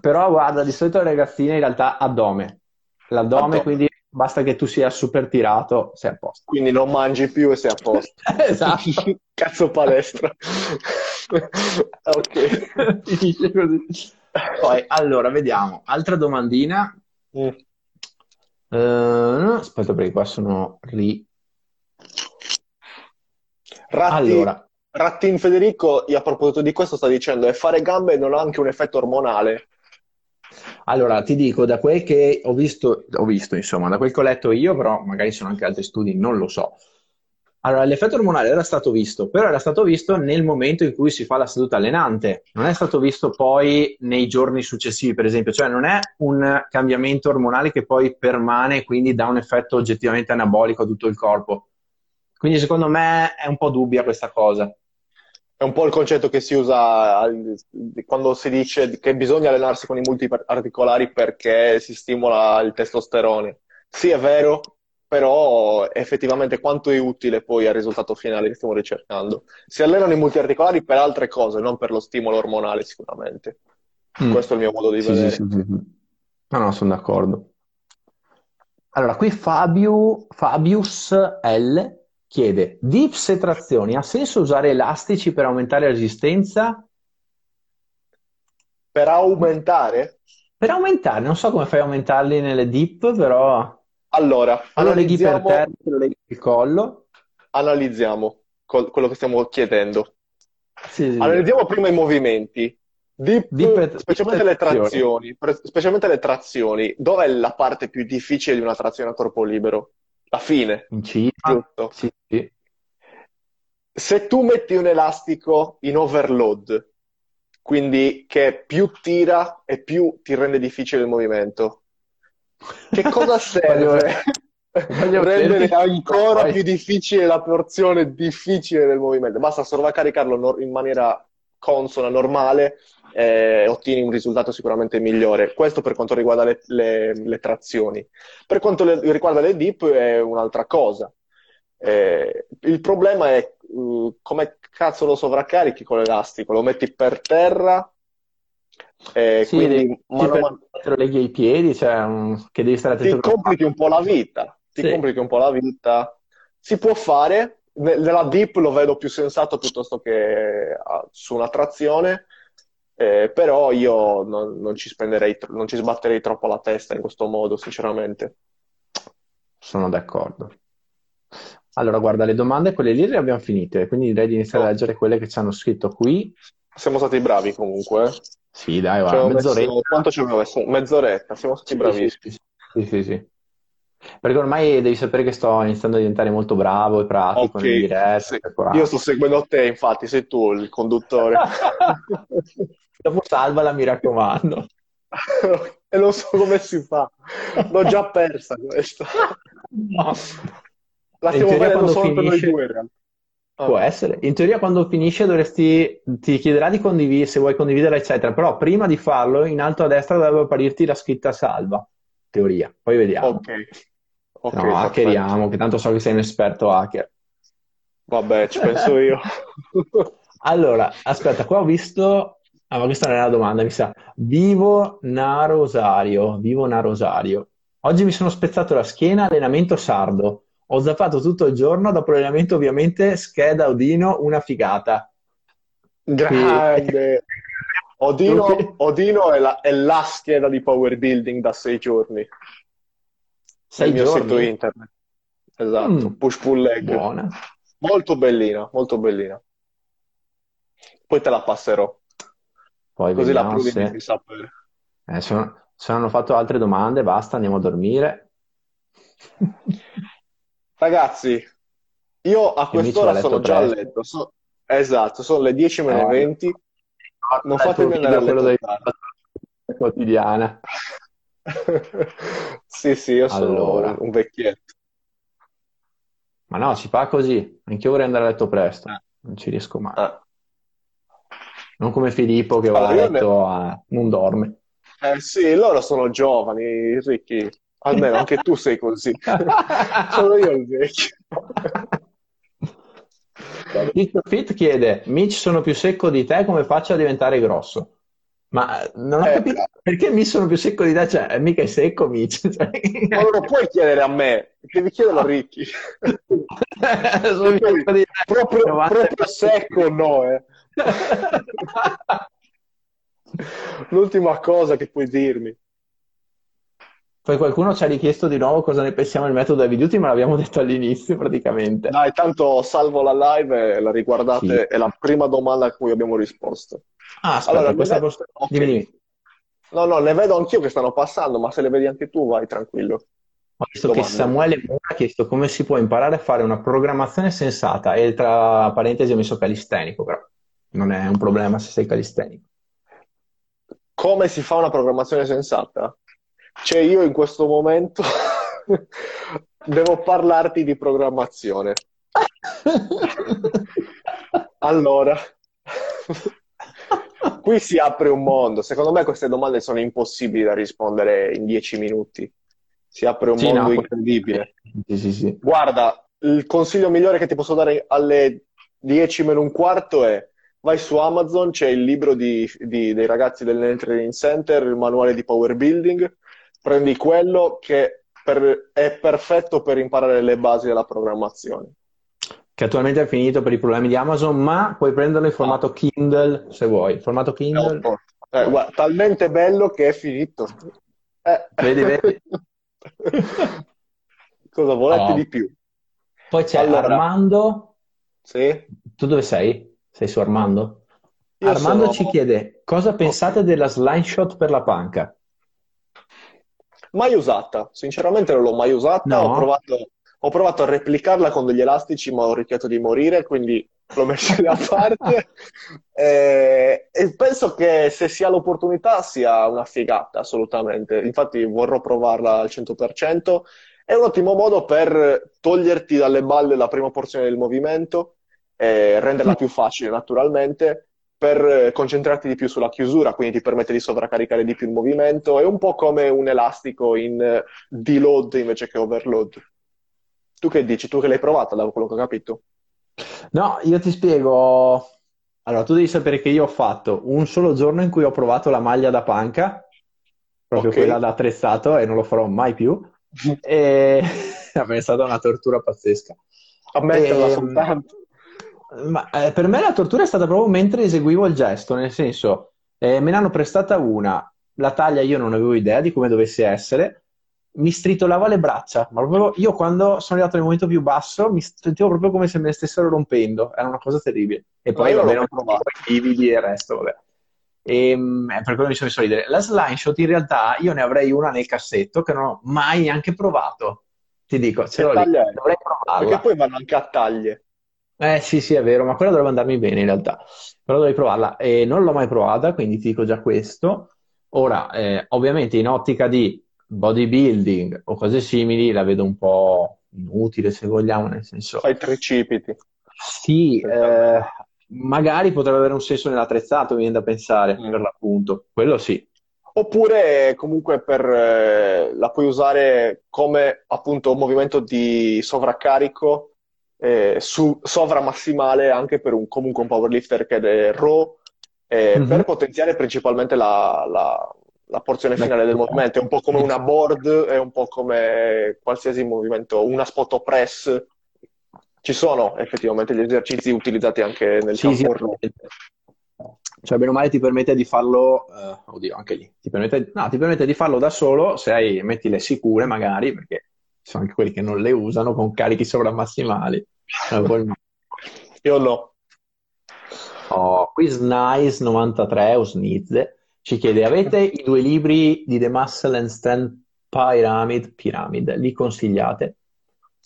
Però guarda, di solito le ragazzine in realtà addome. L'addome, addome. quindi basta che tu sia super tirato, sei a posto. Quindi non mangi più e sei a posto. esatto. Cazzo palestra. ok. Finisce così. Poi, allora, vediamo. Altra domandina. Mm. Uh, aspetta, perché qua sono ri... Ratti, allora. Rattin Federico, a proposito di questo, sta dicendo che fare gambe non ha anche un effetto ormonale. Allora, ti dico, da quel che ho visto, ho visto, insomma, da quel che ho letto io, però magari sono anche altri studi, non lo so. Allora, l'effetto ormonale era stato visto, però era stato visto nel momento in cui si fa la seduta allenante, non è stato visto poi nei giorni successivi, per esempio, cioè non è un cambiamento ormonale che poi permane e quindi dà un effetto oggettivamente anabolico a tutto il corpo. Quindi secondo me è un po' dubbia questa cosa. È un po' il concetto che si usa quando si dice che bisogna allenarsi con i multiarticolari perché si stimola il testosterone. Sì, è vero, però effettivamente quanto è utile poi al risultato finale che stiamo ricercando. Si allenano i multiarticolari per altre cose, non per lo stimolo ormonale sicuramente. Mm. Questo è il mio modo di sì, vedere. Sì, sì, no, no, sono d'accordo. Allora, qui Fabio, Fabius L chiede, dips e trazioni, ha senso usare elastici per aumentare la resistenza? Per aumentare? Per aumentare, non so come fai a aumentarli nelle dip, però... Allora, allora leghi per terra, lo leghi il collo. Analizziamo col- quello che stiamo chiedendo. Sì, sì, Analizziamo prima i movimenti. Deep, Deep specialmente le trazioni. Specialmente le trazioni. Dov'è la parte più difficile di una trazione a corpo libero? La fine. In cima. Giusto? Sì, sì. Se tu metti un elastico in overload, quindi che più tira e più ti rende difficile il movimento, che cosa serve? Voglio rendere ancora più difficile la porzione difficile del movimento. Basta sovraccaricarlo in maniera consona, normale, e ottieni un risultato sicuramente migliore. Questo per quanto riguarda le, le, le trazioni. Per quanto le, riguarda le dip è un'altra cosa. Eh, il problema è uh, come cazzo lo sovraccarichi con l'elastico? Lo metti per terra eh, sì, quindi mano man... te lo leghi ai piedi, cioè um, che devi stare attento. Ti complichi un po' la vita, ti sì. complichi un po' la vita. Si può fare, nella deep lo vedo più sensato piuttosto che uh, su una trazione, eh, però io non, non, ci spenderei, non ci sbatterei troppo la testa in questo modo, sinceramente. Sono d'accordo. Allora, guarda, le domande, quelle lì le abbiamo finite, quindi direi di iniziare oh. a leggere quelle che ci hanno scritto qui. Siamo stati bravi comunque. Sì, dai, guarda, mezz'oretta. Messo, quanto ci abbiamo messo? Mezz'oretta, siamo stati sì, bravissimi. Sì, sì, sì, Perché ormai devi sapere che sto iniziando a diventare molto bravo e pratico okay. dirette, sì. Io sto seguendo te, infatti, sei tu il conduttore. Dopo salvala, mi raccomando. e non so come si fa. L'ho già persa questa. No. La stiamo vedendo solo finisce... per noi due, in realtà. Può essere. In teoria quando finisce dovresti, ti chiederà di condividere, se vuoi condividere, eccetera, però prima di farlo in alto a destra dovrebbe apparirti la scritta salva, teoria. Poi vediamo. Ok. Okay no, hackeriamo, che tanto so che sei un esperto hacker. Vabbè, ci penso io. allora, aspetta, qua ho visto... Ah, ma questa non è la domanda, mi sa. Vivo na Rosario, vivo na Rosario. Oggi mi sono spezzato la schiena, allenamento sardo. Ho zappato tutto il giorno, dopo l'allenamento ovviamente scheda Odino, una figata. Grande! Odino, Odino è, la, è, la, scheda di power building da sei giorni. Sei il giorni? mio sito internet. Esatto, mm. push pull leg. Buona. Molto bellina, molto bellina. Poi te la passerò. Poi Così la provi se... di sapere. Eh, se, se hanno fatto altre domande, basta, andiamo a dormire. Ragazzi, io a quest'ora sono già a letto. So... Esatto, sono le 10 meno 20. non fatemi andare a letto dei quotidiana. Sì, sì, io sono Allora, un vecchietto. ma no, si fa così. Anch'io vorrei andare a letto presto, Eh, non ci riesco mai. eh. Non come Filippo che va a Allora, io ne- letto a... non dorme. Eh sì, loro sono giovani, Ricky. Almeno anche tu sei così. Sono io il vecchio. Fit chiede: Mitch, sono più secco di te, come faccio a diventare grosso? Ma eh, non ho Eh, capito perché Mitch sono più secco di te, cioè, eh, mica è secco Mitch. Cioè, non lo puoi chiedere a me, devi chiederlo a Ricky. sono secco di. Proprio, 90 proprio secco no, eh. L'ultima cosa che puoi dirmi. Poi qualcuno ci ha richiesto di nuovo cosa ne pensiamo del metodo Heavy Duty, ma l'abbiamo detto all'inizio praticamente. Dai, tanto salvo la live e la Sì. riguardate, è la prima domanda a cui abbiamo risposto. Ah, aspetta, Allora, questa vedo... posso... ok. Dimmi, dimmi. No, no, ne vedo anch'io che stanno passando, ma se le vedi anche tu, vai tranquillo. Ho visto che. Samuele Mura ha chiesto come si può imparare a fare una programmazione sensata e tra parentesi ho messo calistenico, però non è un problema se sei calistenico. Come si fa una programmazione sensata? Cioè, io in questo momento devo parlarti di programmazione. Allora, qui si apre un mondo. Secondo me queste domande sono impossibili da rispondere in dieci minuti. Si apre un Sì, mondo no, incredibile. Sì, sì, sì. Guarda, il consiglio migliore che ti posso dare alle 10 meno un quarto è vai su Amazon, c'è il libro di- di- dei ragazzi del Training Center, il manuale di Power Building, prendi quello che per- è perfetto per imparare le basi della programmazione. Che attualmente è finito per i problemi di Amazon, ma puoi prenderlo in formato Kindle se vuoi. Formato un Kindle, po'- eh, guarda, talmente bello che è finito. Eh. vedi, vedi. Cosa volete Oh. di più? Poi c'è Allora. Armando. Sì? Tu dove sei? Sei su Armando? Io Armando sono- ci chiede cosa pensate della slime shot per la panca? Mai usata, sinceramente non l'ho mai usata, No? ho provato, ho provato a replicarla con degli elastici, ma ho rischiato di morire, quindi l'ho messa da parte. Eh, e penso che se si ha l'opportunità sia una figata, assolutamente. Infatti vorrò provarla al 100%. È un ottimo modo per toglierti dalle balle la prima porzione del movimento e renderla più facile, naturalmente, per eh, concentrarti di più sulla chiusura, quindi ti permette di sovraccaricare di più il movimento. È un po' come un elastico in eh, deload invece che overload. Tu che dici? Tu che l'hai provata, da quello che ho capito? No, io ti spiego. Allora, tu devi sapere che io ho fatto un solo giorno in cui ho provato la maglia da panca, proprio Ok. quella da attrezzato, e non lo farò mai più. E è stata una tortura pazzesca. Ammetterla Ehm, soltanto. Ma eh, per me la tortura è stata proprio mentre eseguivo il gesto, nel senso, eh, me ne hanno prestata una, la taglia io non avevo idea di come dovesse essere, mi stritolava le braccia, ma proprio io quando sono arrivato nel momento più basso mi sentivo proprio come se me le stessero rompendo, era una cosa terribile. E poi vabbè, non provato. i lividi e il resto, vabbè. E, mm, eh, per quello mi sono messo a ridere. La slime shot in realtà io ne avrei una nel cassetto che non ho mai neanche provato. Ti dico, ce l'ho lì, dovrei provarla. Perché poi vanno anche a taglie. Eh sì, sì, è vero, ma quella dovrebbe andarmi bene in realtà. Però dovrei provarla e non l'ho mai provata, quindi ti dico già questo. Ora, eh, ovviamente in ottica di bodybuilding o cose simili la vedo un po' inutile se vogliamo, nel senso, Fai tricipiti. sì, eh, magari potrebbe avere un senso nell'attrezzato, mi viene da pensare, Mm. per l'appunto. Quello sì. Oppure comunque per, eh, la puoi usare come appunto movimento di sovraccarico eh, su sovra massimale anche per un, comunque un powerlifter che è raw eh, Mhm. per potenziare principalmente la, la- la porzione finale del movimento. È un po' come una board, è un po' come qualsiasi movimento, una spot press. Ci sono effettivamente gli esercizi utilizzati anche nel Sì, sì, campo raw. Cioè, bene o male ti permette di farlo, eh, oddio, anche lì, ti permette, no, ti permette di farlo da solo se hai, metti le sicure magari, perché ci sono anche quelli che non le usano con carichi sovramassimali. Eh. Io no. Oh, qui Snice93 o Snizze ci chiede, avete i due libri di The Muscle and Strength Pyramid, Pyramid, li consigliate?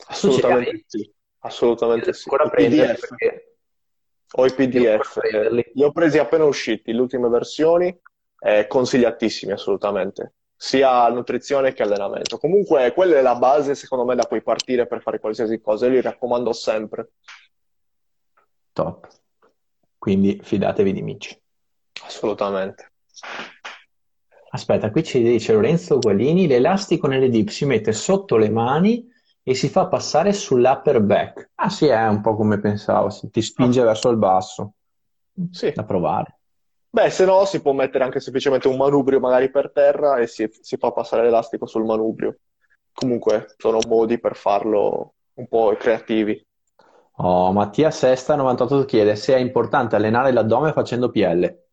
Assolutamente sì. Assolutamente sì. ancora prendere perché Ho i PDF, li ho presi appena usciti, le ultime versioni, eh, consigliatissimi assolutamente, sia nutrizione che allenamento. Comunque quella è la base secondo me da cui partire per fare qualsiasi cosa, e li raccomando sempre. Top. Quindi fidatevi di Mici. Assolutamente. Aspetta, qui ci dice Lorenzo Gualini, l'elastico nelle dip si mette sotto le mani e si fa passare sull'upper back. Ah sì, è un po' come pensavo, ti spinge ah. verso il basso. Sì. Da provare. Beh, se no si può mettere anche semplicemente un manubrio magari per terra e si, si fa passare l'elastico sul manubrio. Comunque sono modi per farlo un po' creativi. Oh, Mattia Sesta 98 chiede se è importante allenare l'addome facendo PL.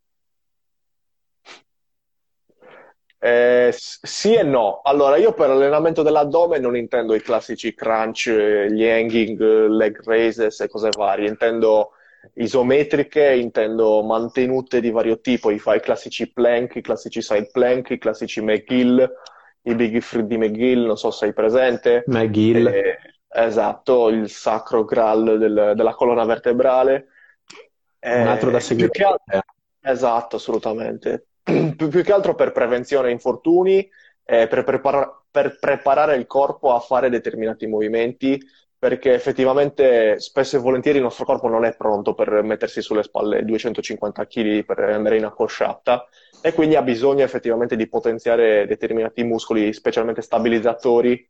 Eh, sì e no. Allora, io per allenamento dell'addome non intendo i classici crunch, gli hanging, leg raises e cose varie. Intendo isometriche, intendo mantenute di vario tipo. I i classici plank, i classici side plank, i classici McGill, i big free di McGill, non so se sei presente. McGill. Eh, esatto, il sacro graal del, della colonna vertebrale. Un altro da eh, seguire. Esatto, assolutamente più, più, che altro per prevenzione infortuni, eh, per, prepara- per preparare il corpo a fare determinati movimenti, perché effettivamente spesso e volentieri il nostro corpo non è pronto per mettersi sulle spalle 250 kg per andare in accosciata e quindi ha bisogno effettivamente di potenziare determinati muscoli, specialmente stabilizzatori,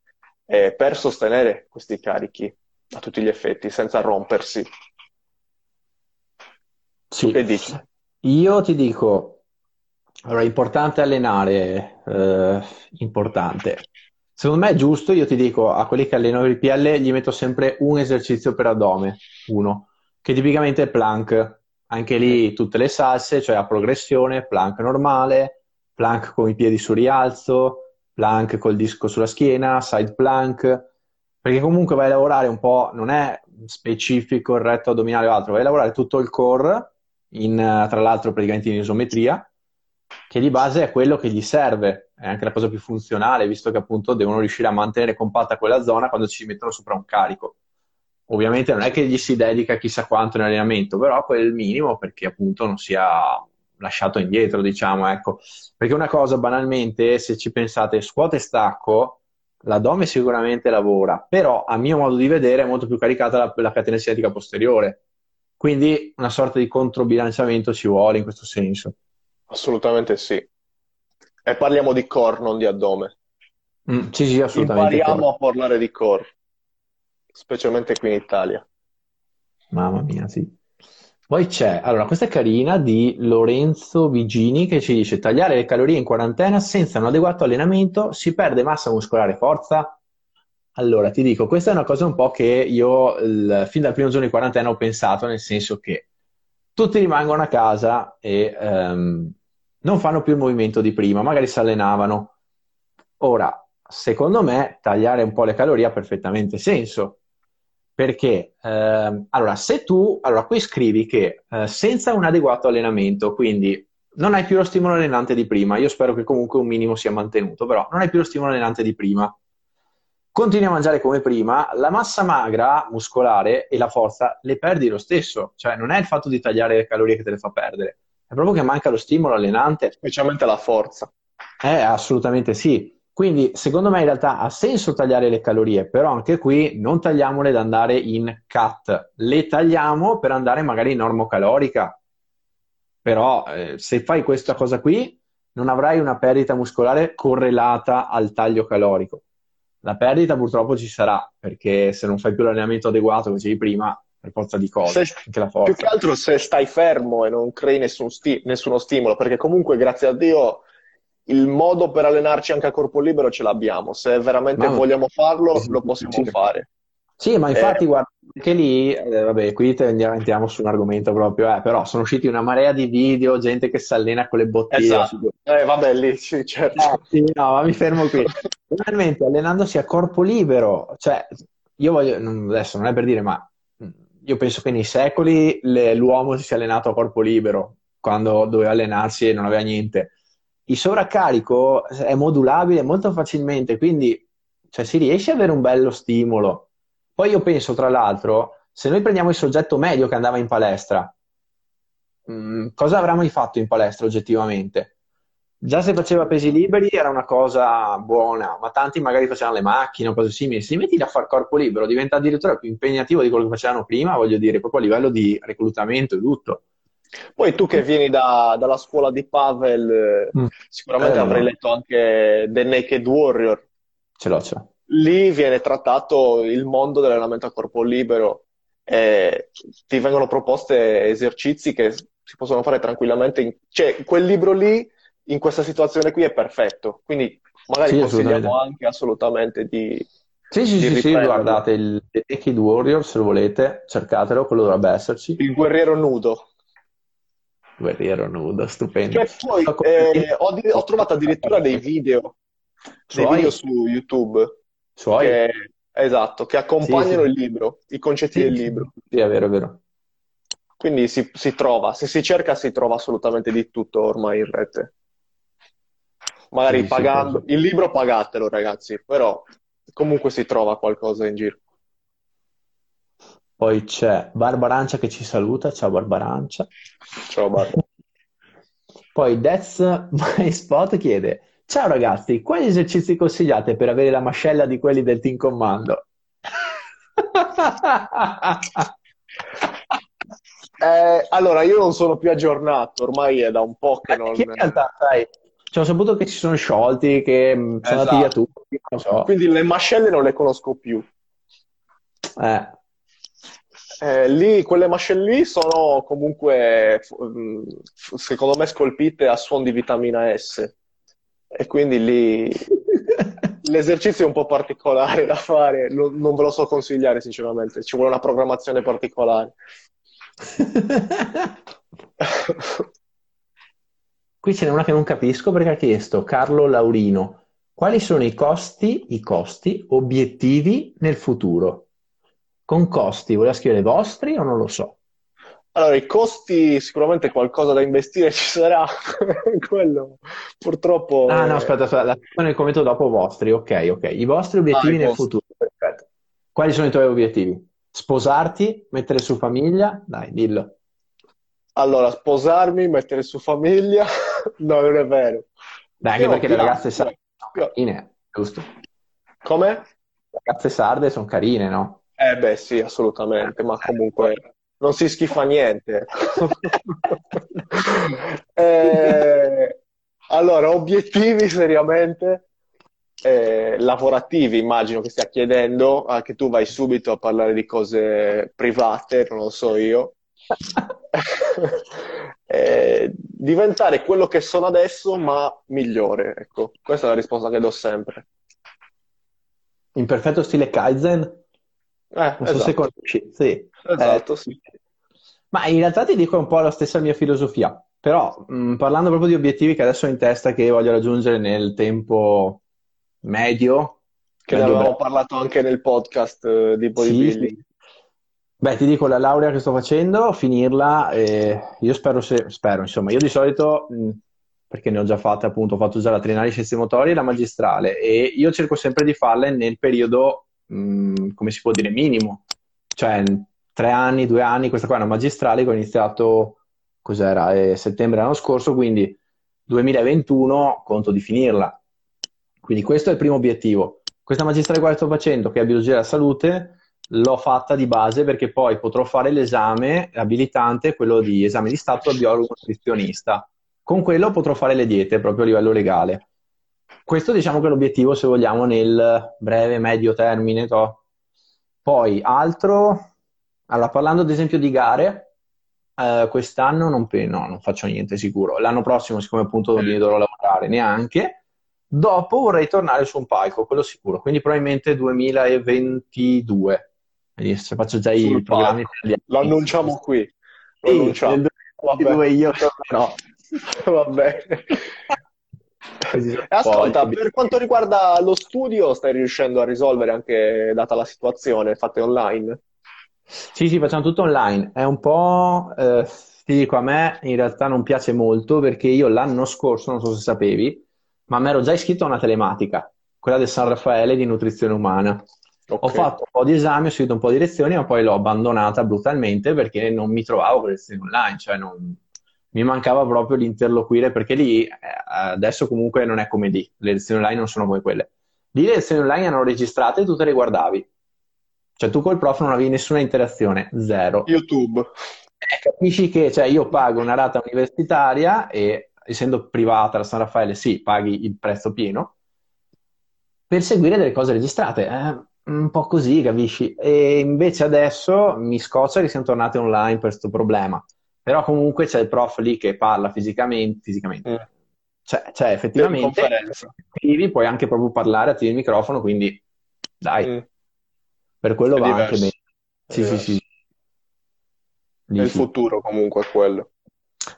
eh, per sostenere questi carichi a tutti gli effetti, senza rompersi. Sì. Che dici? Io ti dico, allora, importante allenare, eh, importante. Secondo me è giusto, io ti dico, a quelli che allenano il PL gli metto sempre un esercizio per addome, uno, che tipicamente è plank. Anche lì tutte le salse, cioè a progressione, plank normale, plank con i piedi su rialzo, plank col disco sulla schiena, side plank, perché comunque vai a lavorare un po', non è specifico il retto addominale o altro, vai a lavorare tutto il core, in, tra l'altro praticamente in isometria, che di base è quello che gli serve, è anche la cosa più funzionale, visto che appunto devono riuscire a mantenere compatta quella zona quando ci mettono sopra un carico. Ovviamente non è che gli si dedica chissà quanto in allenamento, però quel minimo perché appunto non sia lasciato indietro, diciamo, ecco. Perché una cosa banalmente, se ci pensate, scuote e stacco, l'addome sicuramente lavora, però a mio modo di vedere è molto più caricata la, la catena cinetica posteriore. Quindi una sorta di controbilanciamento ci vuole in questo senso. Assolutamente sì. E parliamo di core, non di addome. Mm, sì, sì, assolutamente. Impariamo a parlare di core, specialmente qui in Italia. Mamma mia, sì. Poi c'è, allora, questa è carina di Lorenzo Vigini che ci dice tagliare le calorie in quarantena senza un adeguato allenamento si perde massa muscolare e forza? Allora, ti dico, questa è una cosa un po' che io il, fin dal primo giorno di quarantena ho pensato, nel senso che tutti rimangono a casa e um, non fanno più il movimento di prima, magari si allenavano. Ora, secondo me, tagliare un po' le calorie ha perfettamente senso. Perché, ehm, allora, se tu, allora, qui scrivi che eh, senza un adeguato allenamento, quindi non hai più lo stimolo allenante di prima, io spero che comunque un minimo sia mantenuto, però non hai più lo stimolo allenante di prima, continui a mangiare come prima, la massa magra muscolare e la forza le perdi lo stesso, cioè non è il fatto di tagliare le calorie che te le fa perdere, è proprio che manca lo stimolo allenante. Specialmente la forza. Eh, assolutamente sì. Quindi, secondo me, in realtà ha senso tagliare le calorie, però anche qui non tagliamole da andare in cut, le tagliamo per andare magari in normocalorica. Però, eh, se fai questa cosa qui, non avrai una perdita muscolare correlata al taglio calorico. La perdita purtroppo ci sarà, perché se non fai più l'allenamento adeguato, come dicevi prima, per forza di cose. Se, anche la forza. Più che altro se stai fermo e non crei nessun sti- nessuno stimolo, perché comunque, grazie a Dio, il modo per allenarci anche a corpo libero ce l'abbiamo. Se veramente ma... vogliamo farlo, lo possiamo sì. fare. Sì, ma infatti, eh... guarda, anche lì, eh, vabbè, qui andiamo su un argomento proprio, eh, però sono usciti una marea di video, gente che si allena con le bottiglie. Esatto. Eh, vabbè, lì, sì, certo. Eh, sì, no, ma mi fermo qui. Realmente, allenandosi a corpo libero, cioè, io voglio, adesso non è per dire, ma io penso che nei secoli le, l'uomo si sia allenato a corpo libero, quando doveva allenarsi e non aveva niente. Il sovraccarico è modulabile molto facilmente, quindi cioè, si riesce ad avere un bello stimolo. Poi io penso, tra l'altro, se noi prendiamo il soggetto medio che andava in palestra, mh, mm, cosa avrà mai fatto in palestra oggettivamente? Già se faceva pesi liberi era una cosa buona, ma tanti magari facevano le macchine o cose simili. Se metti a fare corpo libero diventa addirittura più impegnativo di quello che facevano prima, voglio dire, proprio a livello di reclutamento e tutto. Poi tu che vieni da, dalla scuola di Pavel, mm. sicuramente eh, avrai letto anche The Naked Warrior. Ce l'ho, ce l'ho. Lì viene trattato il mondo dell'allenamento a corpo libero e ti vengono proposte esercizi che si possono fare tranquillamente. In... Cioè, quel libro lì in questa situazione qui è perfetto. Quindi magari sì, consigliamo anche assolutamente di. Sì, sì, di sì, sì, guardate il Naked Warrior se lo volete, cercatelo, quello dovrebbe esserci. Il guerriero nudo. Guerriero nudo, stupendo. Che poi eh, ho, ho, trovato addirittura dei video, dei video su YouTube. Suoi? Che, esatto, che accompagnano sì. il libro, i concetti del libro. Sì, è vero, è vero. Quindi si, si trova, se si cerca si trova assolutamente di tutto ormai in rete magari sì, pagando sì, il libro pagatelo ragazzi però comunque si trova qualcosa in giro. Poi c'è Barbarancia che ci saluta. Ciao Barbarancia. Ciao Barbara poi That's My Spot chiede ciao ragazzi quali esercizi consigliate per avere la mascella di quelli del team comando eh, allora io non sono più aggiornato ormai è da un po' che non in realtà sai cioè, ho saputo che si sono sciolti, che mm, sono esatto. andati via esatto. tutti. Non so. Quindi le mascelle non le conosco più. Eh. Eh, lì, quelle mascelle lì sono comunque, mm, secondo me, scolpite a suon di vitamina S. E quindi lì l'esercizio è un po' particolare da fare, non, non ve lo so consigliare sinceramente, ci vuole una programmazione particolare. Qui ce n'è una che non capisco perché ha chiesto Carlo Laurino quali sono i costi, i costi obiettivi nel futuro. Con costi, voleva scrivere vostri o non lo so? Allora, i costi sicuramente qualcosa da investire ci sarà, quello purtroppo... Ah no, aspetta, aspetta, la nel commento dopo vostri, ok, ok. I vostri obiettivi ah, nel costi. futuro, perfetto. Quali sono i tuoi obiettivi? Sposarti? Mettere su famiglia? Dai, dillo. Allora, sposarmi, mettere su famiglia, no, non è vero. Beh, anche perché le ragazze sarde sono carine, giusto? Come? Le ragazze sarde sono carine, no? Eh beh, sì, assolutamente, ma comunque non si schifa niente. eh, allora, obiettivi seriamente eh, lavorativi, immagino che stia chiedendo, anche tu vai subito a parlare di cose private, non lo so io. eh, diventare quello che sono adesso, ma migliore. Ecco, questa è la risposta che do sempre. In perfetto stile Kaizen? Eh, non so esatto. se conosci. Sì. Esatto, eh, sì. Ma in realtà ti dico un po' la stessa mia filosofia. Però, mh, mm, parlando proprio di obiettivi che adesso ho in testa che voglio raggiungere nel tempo medio, che ne avevamo parlato anche nel podcast uh, di bodybuilding. Sì, Beh, ti dico, la laurea che sto facendo, finirla, eh, io spero, se, spero, insomma, io di solito, mh, perché ne ho già fatte, appunto, ho fatto già la triennale scienze motorie e la magistrale, e io cerco sempre di farle nel periodo, mh, come si può dire, minimo, cioè tre anni, due anni, questa qua è una magistrale che ho iniziato, cos'era, eh, settembre l'anno scorso, quindi 2021 conto di finirla. Quindi questo è il primo obiettivo. Questa magistrale qua che sto facendo, che è biologia della salute, l'ho fatta di base perché poi potrò fare l'esame abilitante, quello di esame di stato da biologo nutrizionista. Con quello potrò fare le diete proprio a livello legale. Questo diciamo che è l'obiettivo se vogliamo nel breve, medio termine. To. Poi altro, allora parlando ad esempio di gare, eh, quest'anno non, no, non faccio niente sicuro. L'anno prossimo, siccome appunto non dovrò lavorare neanche, Dopo vorrei tornare su un palco, quello sicuro, quindi probabilmente 2022. Se faccio già Sul i programmi. Lo annunciamo qui. Lo sì, annunciamo. Nel 2022 io tornerò. Va bene. Ascolta, per quanto riguarda lo studio, stai riuscendo a risolvere anche data la situazione, fatte online? Sì, sì, facciamo tutto online. È un po', eh, ti dico, a me in realtà non piace molto perché io l'anno scorso, non so se sapevi, ma mi ero già iscritto a una telematica, quella del San Raffaele di nutrizione umana. Okay. Ho fatto un po' di esami, ho seguito un po' di lezioni, ma poi l'ho abbandonata brutalmente perché non mi trovavo con le lezioni online, cioè non, mi mancava proprio l'interloquire perché lì eh, adesso comunque non è come lì, le lezioni online non sono come quelle. Lì le lezioni online erano registrate e tu te le guardavi. Cioè tu col prof non avevi nessuna interazione, zero. YouTube. Eh, capisci che cioè, io pago una rata universitaria e essendo privata la San Raffaele, sì, paghi il prezzo pieno per seguire delle cose registrate. Eh, un po' così, capisci? E invece adesso mi scoccia che siano tornate online per questo problema. Però comunque c'è il prof lì che parla fisicamente, fisicamente. Mm. Cioè, cioè, effettivamente, scrivi, puoi anche proprio parlare, attivi il microfono, quindi dai, mm. per quello È va diverso. anche bene. Sì, sì, sì. Lì, È il futuro comunque quello.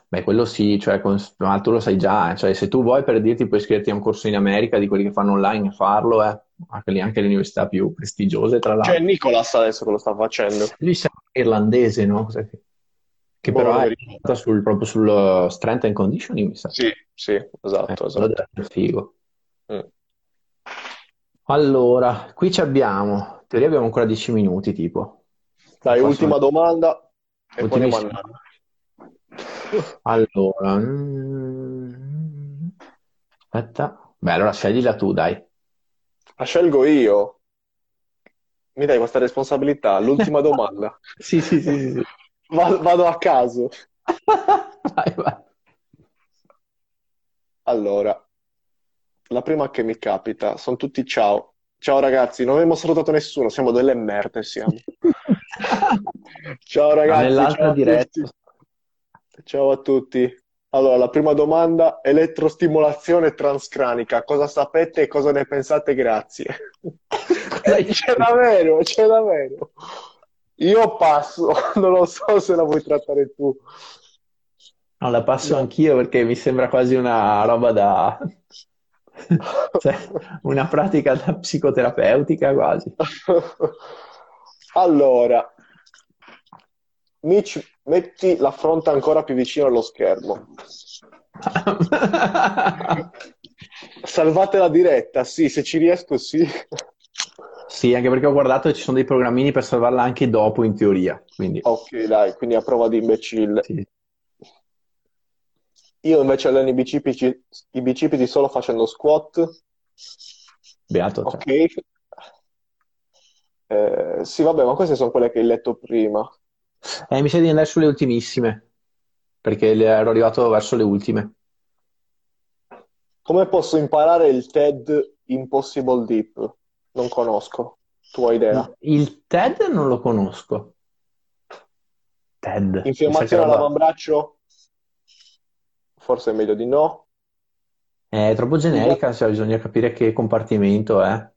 Beh, quello sì, cioè, con, ma tu lo sai già, eh. cioè, se tu vuoi per dirti puoi iscriverti a un corso in America di quelli che fanno online e farlo, eh. Anche le università più prestigiose, tra l'altro. C'è Nicolas adesso che lo sta facendo. Lui è irlandese, no? Che boh, però è sul, proprio sul strength and conditioning, mi sa. Sì, sì, esatto, eh, esatto. È figo. Mm. Allora, qui ci abbiamo, in teoria abbiamo ancora 10 minuti, tipo. Dai, ultima domanda e poi andiamo allora, mm, aspetta. Beh, allora sceglila tu, dai. La scelgo io. Mi dai questa responsabilità? L'ultima domanda. sì, sì, sì, sì. sì. Vado, vado a caso. vai, vai. Allora, la prima che mi capita sono tutti ciao. Ciao ragazzi, non abbiamo salutato nessuno, siamo delle merde, siamo. ciao ragazzi. Ciao diretta. Ciao a tutti. Allora, la prima domanda, elettrostimolazione transcranica. Cosa sapete e cosa ne pensate? Grazie. c'è davvero, c'è davvero. Io passo, non lo so se la vuoi trattare tu. No, la passo no. anch'io perché mi sembra quasi una roba da... cioè, una pratica da psicoterapeutica quasi. allora, Mitch, metti la fronte ancora più vicino allo schermo. Salvate la diretta, sì, se ci riesco, sì. Sì, anche perché ho guardato e ci sono dei programmini per salvarla anche dopo, in teoria. Quindi... Ok, dai, quindi a prova di imbecille. Sì. Io invece alleno i bicipiti, i bicipiti solo facendo squat. Beato. Ok. Cioè. Eh, sì, vabbè, ma queste sono quelle che hai letto prima. Eh, mi sa di andare sulle ultimissime, perché ero arrivato verso le ultime. Come posso imparare il TED Impossible Deep? Non conosco. Tu hai idea? Il TED non lo conosco. TED. Infiammazione all'avambraccio? Forse è meglio di no. È troppo generica, cioè bisogna capire che compartimento è.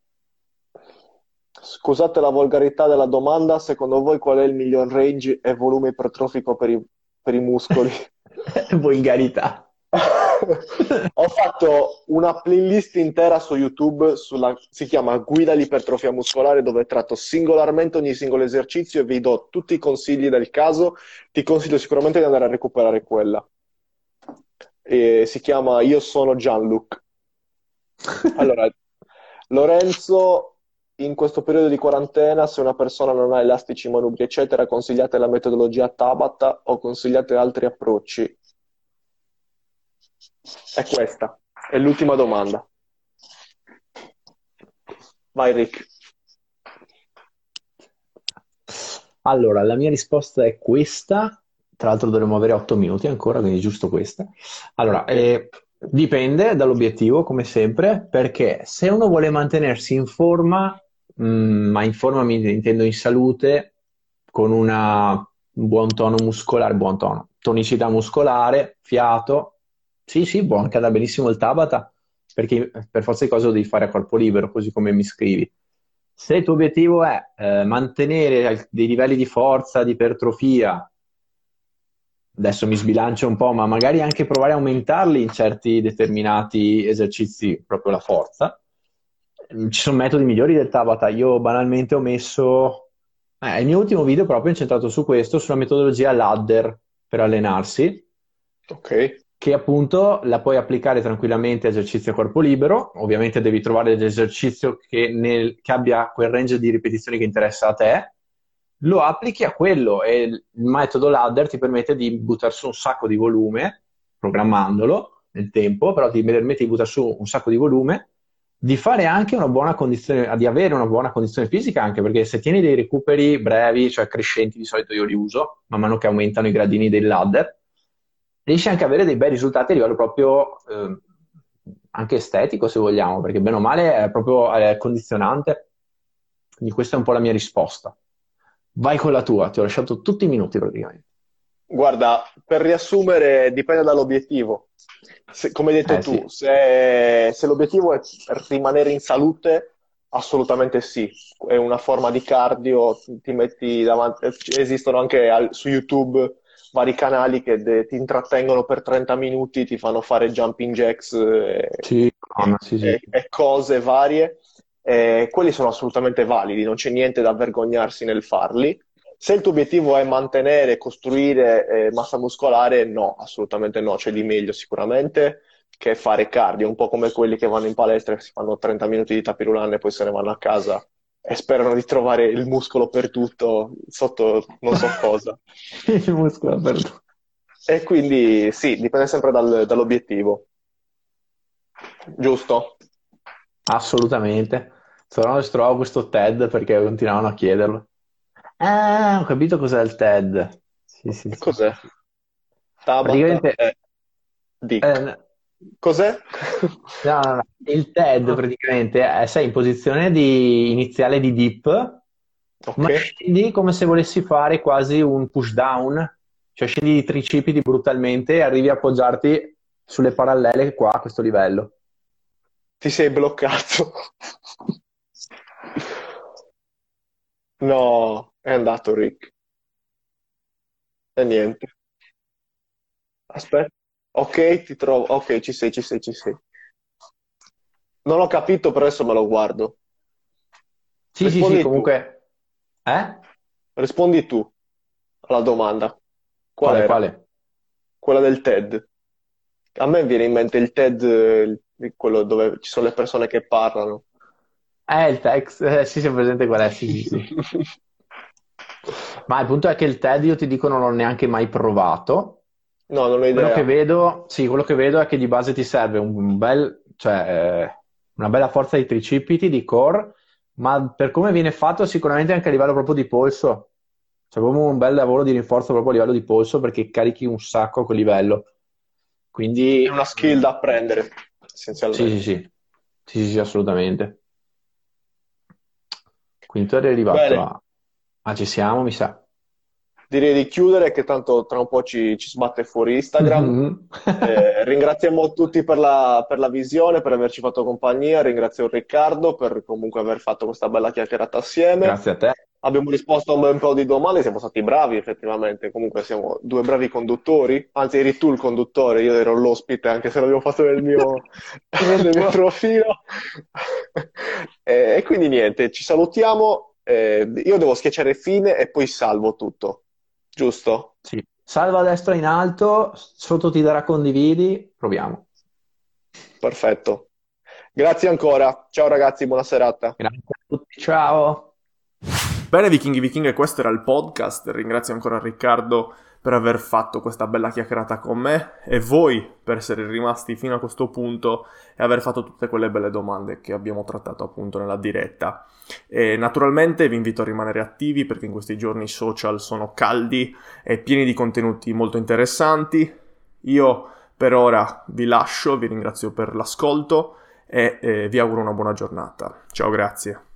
Scusate la volgarità della domanda, secondo voi qual è il miglior range e volume ipertrofico per i, per i muscoli? volgarità. Ho fatto una playlist intera su YouTube, sulla, si chiama Guida all'ipertrofia muscolare, dove tratto singolarmente ogni singolo esercizio e vi do tutti i consigli del caso. Ti consiglio sicuramente di andare a recuperare quella. E si chiama Io sono Gianluc. Allora, Lorenzo in questo periodo di quarantena, se una persona non ha elastici, manubri, eccetera, consigliate la metodologia Tabata o consigliate altri approcci? È questa, è l'ultima domanda. Vai Rick. Allora, la mia risposta è questa. Tra l'altro dovremmo avere 8 minuti ancora, quindi giusto questa. Allora, eh, dipende dall'obiettivo, come sempre, perché se uno vuole mantenersi in forma, Mm, ma in forma mi intendo in salute, con un buon tono muscolare, buon tono, tonicità muscolare, fiato. Sì, sì, anche andare benissimo il Tabata, perché per forza di cose lo devi fare a corpo libero, così come mi scrivi. Se il tuo obiettivo è eh, mantenere dei livelli di forza, di ipertrofia, adesso mi sbilancio un po', ma magari anche provare a aumentarli in certi determinati esercizi, proprio la forza, ci sono metodi migliori del Tabata. Io banalmente ho messo eh, il mio ultimo video proprio incentrato su questo, sulla metodologia ladder per allenarsi. Ok. Che appunto la puoi applicare tranquillamente a esercizi a corpo libero. Ovviamente devi trovare dell'esercizio che, nel, che abbia quel range di ripetizioni che interessa a te. lo applichi a quello e il metodo ladder ti permette di buttare su un sacco di volume, programmandolo nel tempo, però ti permette di buttare su un sacco di volume, di fare anche una buona condizione, di avere una buona condizione fisica anche, perché se tieni dei recuperi brevi, cioè crescenti, di solito io li uso, man mano che aumentano i gradini del ladder, riesci anche ad avere dei bei risultati a livello proprio eh, anche estetico, se vogliamo, perché bene o male è proprio è condizionante. Quindi questa è un po' la mia risposta. Vai con la tua, ti ho lasciato tutti i minuti praticamente. Guarda, per riassumere, dipende dall'obiettivo. Se, come hai detto Eh tu, sì, se, se l'obiettivo è rimanere in salute, assolutamente sì. È una forma di cardio, ti metti davanti, esistono anche al- su YouTube vari canali che de- ti intrattengono per 30 minuti, ti fanno fare jumping jacks eh, sì, e, Madonna, sì, sì. e- e cose varie. Eh, quelli sono assolutamente validi, non c'è niente da vergognarsi nel farli. Se il tuo obiettivo è mantenere, costruire eh, massa muscolare, no, assolutamente no, c'è di meglio sicuramente che fare cardio, un po' come quelli che vanno in palestra e si fanno 30 minuti di tapirulan e poi se ne vanno a casa e sperano di trovare il muscolo per tutto sotto non so cosa. Il muscolo aperto. E quindi sì, dipende sempre dal- dall'obiettivo, giusto? Assolutamente. Solo se trovo questo TED perché continuavano a chiederlo. Ah, ho capito cos'è il TED. Sì, sì, sì. cos'è? Tabata? Praticamente, Eh, di. eh, no, Cos'è? no, no, il TED praticamente è, sei in posizione di iniziale di dip, ma Ok. scendi come se volessi fare quasi un push down, cioè scendi i tricipiti brutalmente e arrivi a appoggiarti sulle parallele qua a questo livello. Ti sei bloccato. No, è andato Rick. E niente. Aspetta. Ok, ti trovo. Ok, ci sei, ci sei, ci sei. Non ho capito, però adesso me lo guardo. Sì, sì, sì, Rispondi tu. comunque... Eh? Rispondi tu alla domanda. Qual Quale, era? quale? Quella del TED. A me viene in mente il TED, quello dove ci sono le persone che parlano. Eh, il text, eh, sì, sei presente qual è, sì, sì, sì. Ma il punto è che il TED io ti dico non l'ho neanche mai provato. No, non ho Quello che idea. vedo, sì, quello che vedo è che di base ti serve un bel, cioè, eh, una bella forza di tricipiti, di core, ma per come viene fatto sicuramente anche a livello proprio di polso. C'è proprio un bel lavoro di rinforzo proprio a livello di polso perché carichi un sacco a quel livello. Quindi, È una skill da apprendere, sì, essenzialmente. sì, sì, sì, sì, sì, assolutamente. Quindi tu eri arrivato a... Ah, ci siamo, mi sa. Direi di chiudere che tanto tra un po' ci, ci sbatte fuori Instagram. Mhm. Eh, ringraziamo tutti per la, per la visione, per averci fatto compagnia. Ringrazio Riccardo per comunque aver fatto questa bella chiacchierata assieme. Grazie a te. Abbiamo risposto a un bel po' di domande, siamo stati bravi effettivamente. Comunque siamo due bravi conduttori. Anzi, eri tu il conduttore, io ero l'ospite, anche se l'avevo fatto nel mio, nel mio profilo. E, e quindi niente, ci salutiamo. Eh, io devo schiacciare fine e poi salvo tutto, giusto? Sì. Salva a destra in alto, sotto ti darà condividi, proviamo. Perfetto. Grazie ancora. Ciao ragazzi, buona serata. Grazie a tutti, ciao. Bene, vichinghi vichinghe, questo era il podcast. Ringrazio ancora Riccardo per aver fatto questa bella chiacchierata con me e voi per essere rimasti fino a questo punto e aver fatto tutte quelle belle domande che abbiamo trattato appunto nella diretta. E naturalmente vi invito a rimanere attivi perché in questi giorni i social sono caldi e pieni di contenuti molto interessanti. Io per ora vi lascio, vi ringrazio per l'ascolto e eh, vi auguro una buona giornata. Ciao, grazie.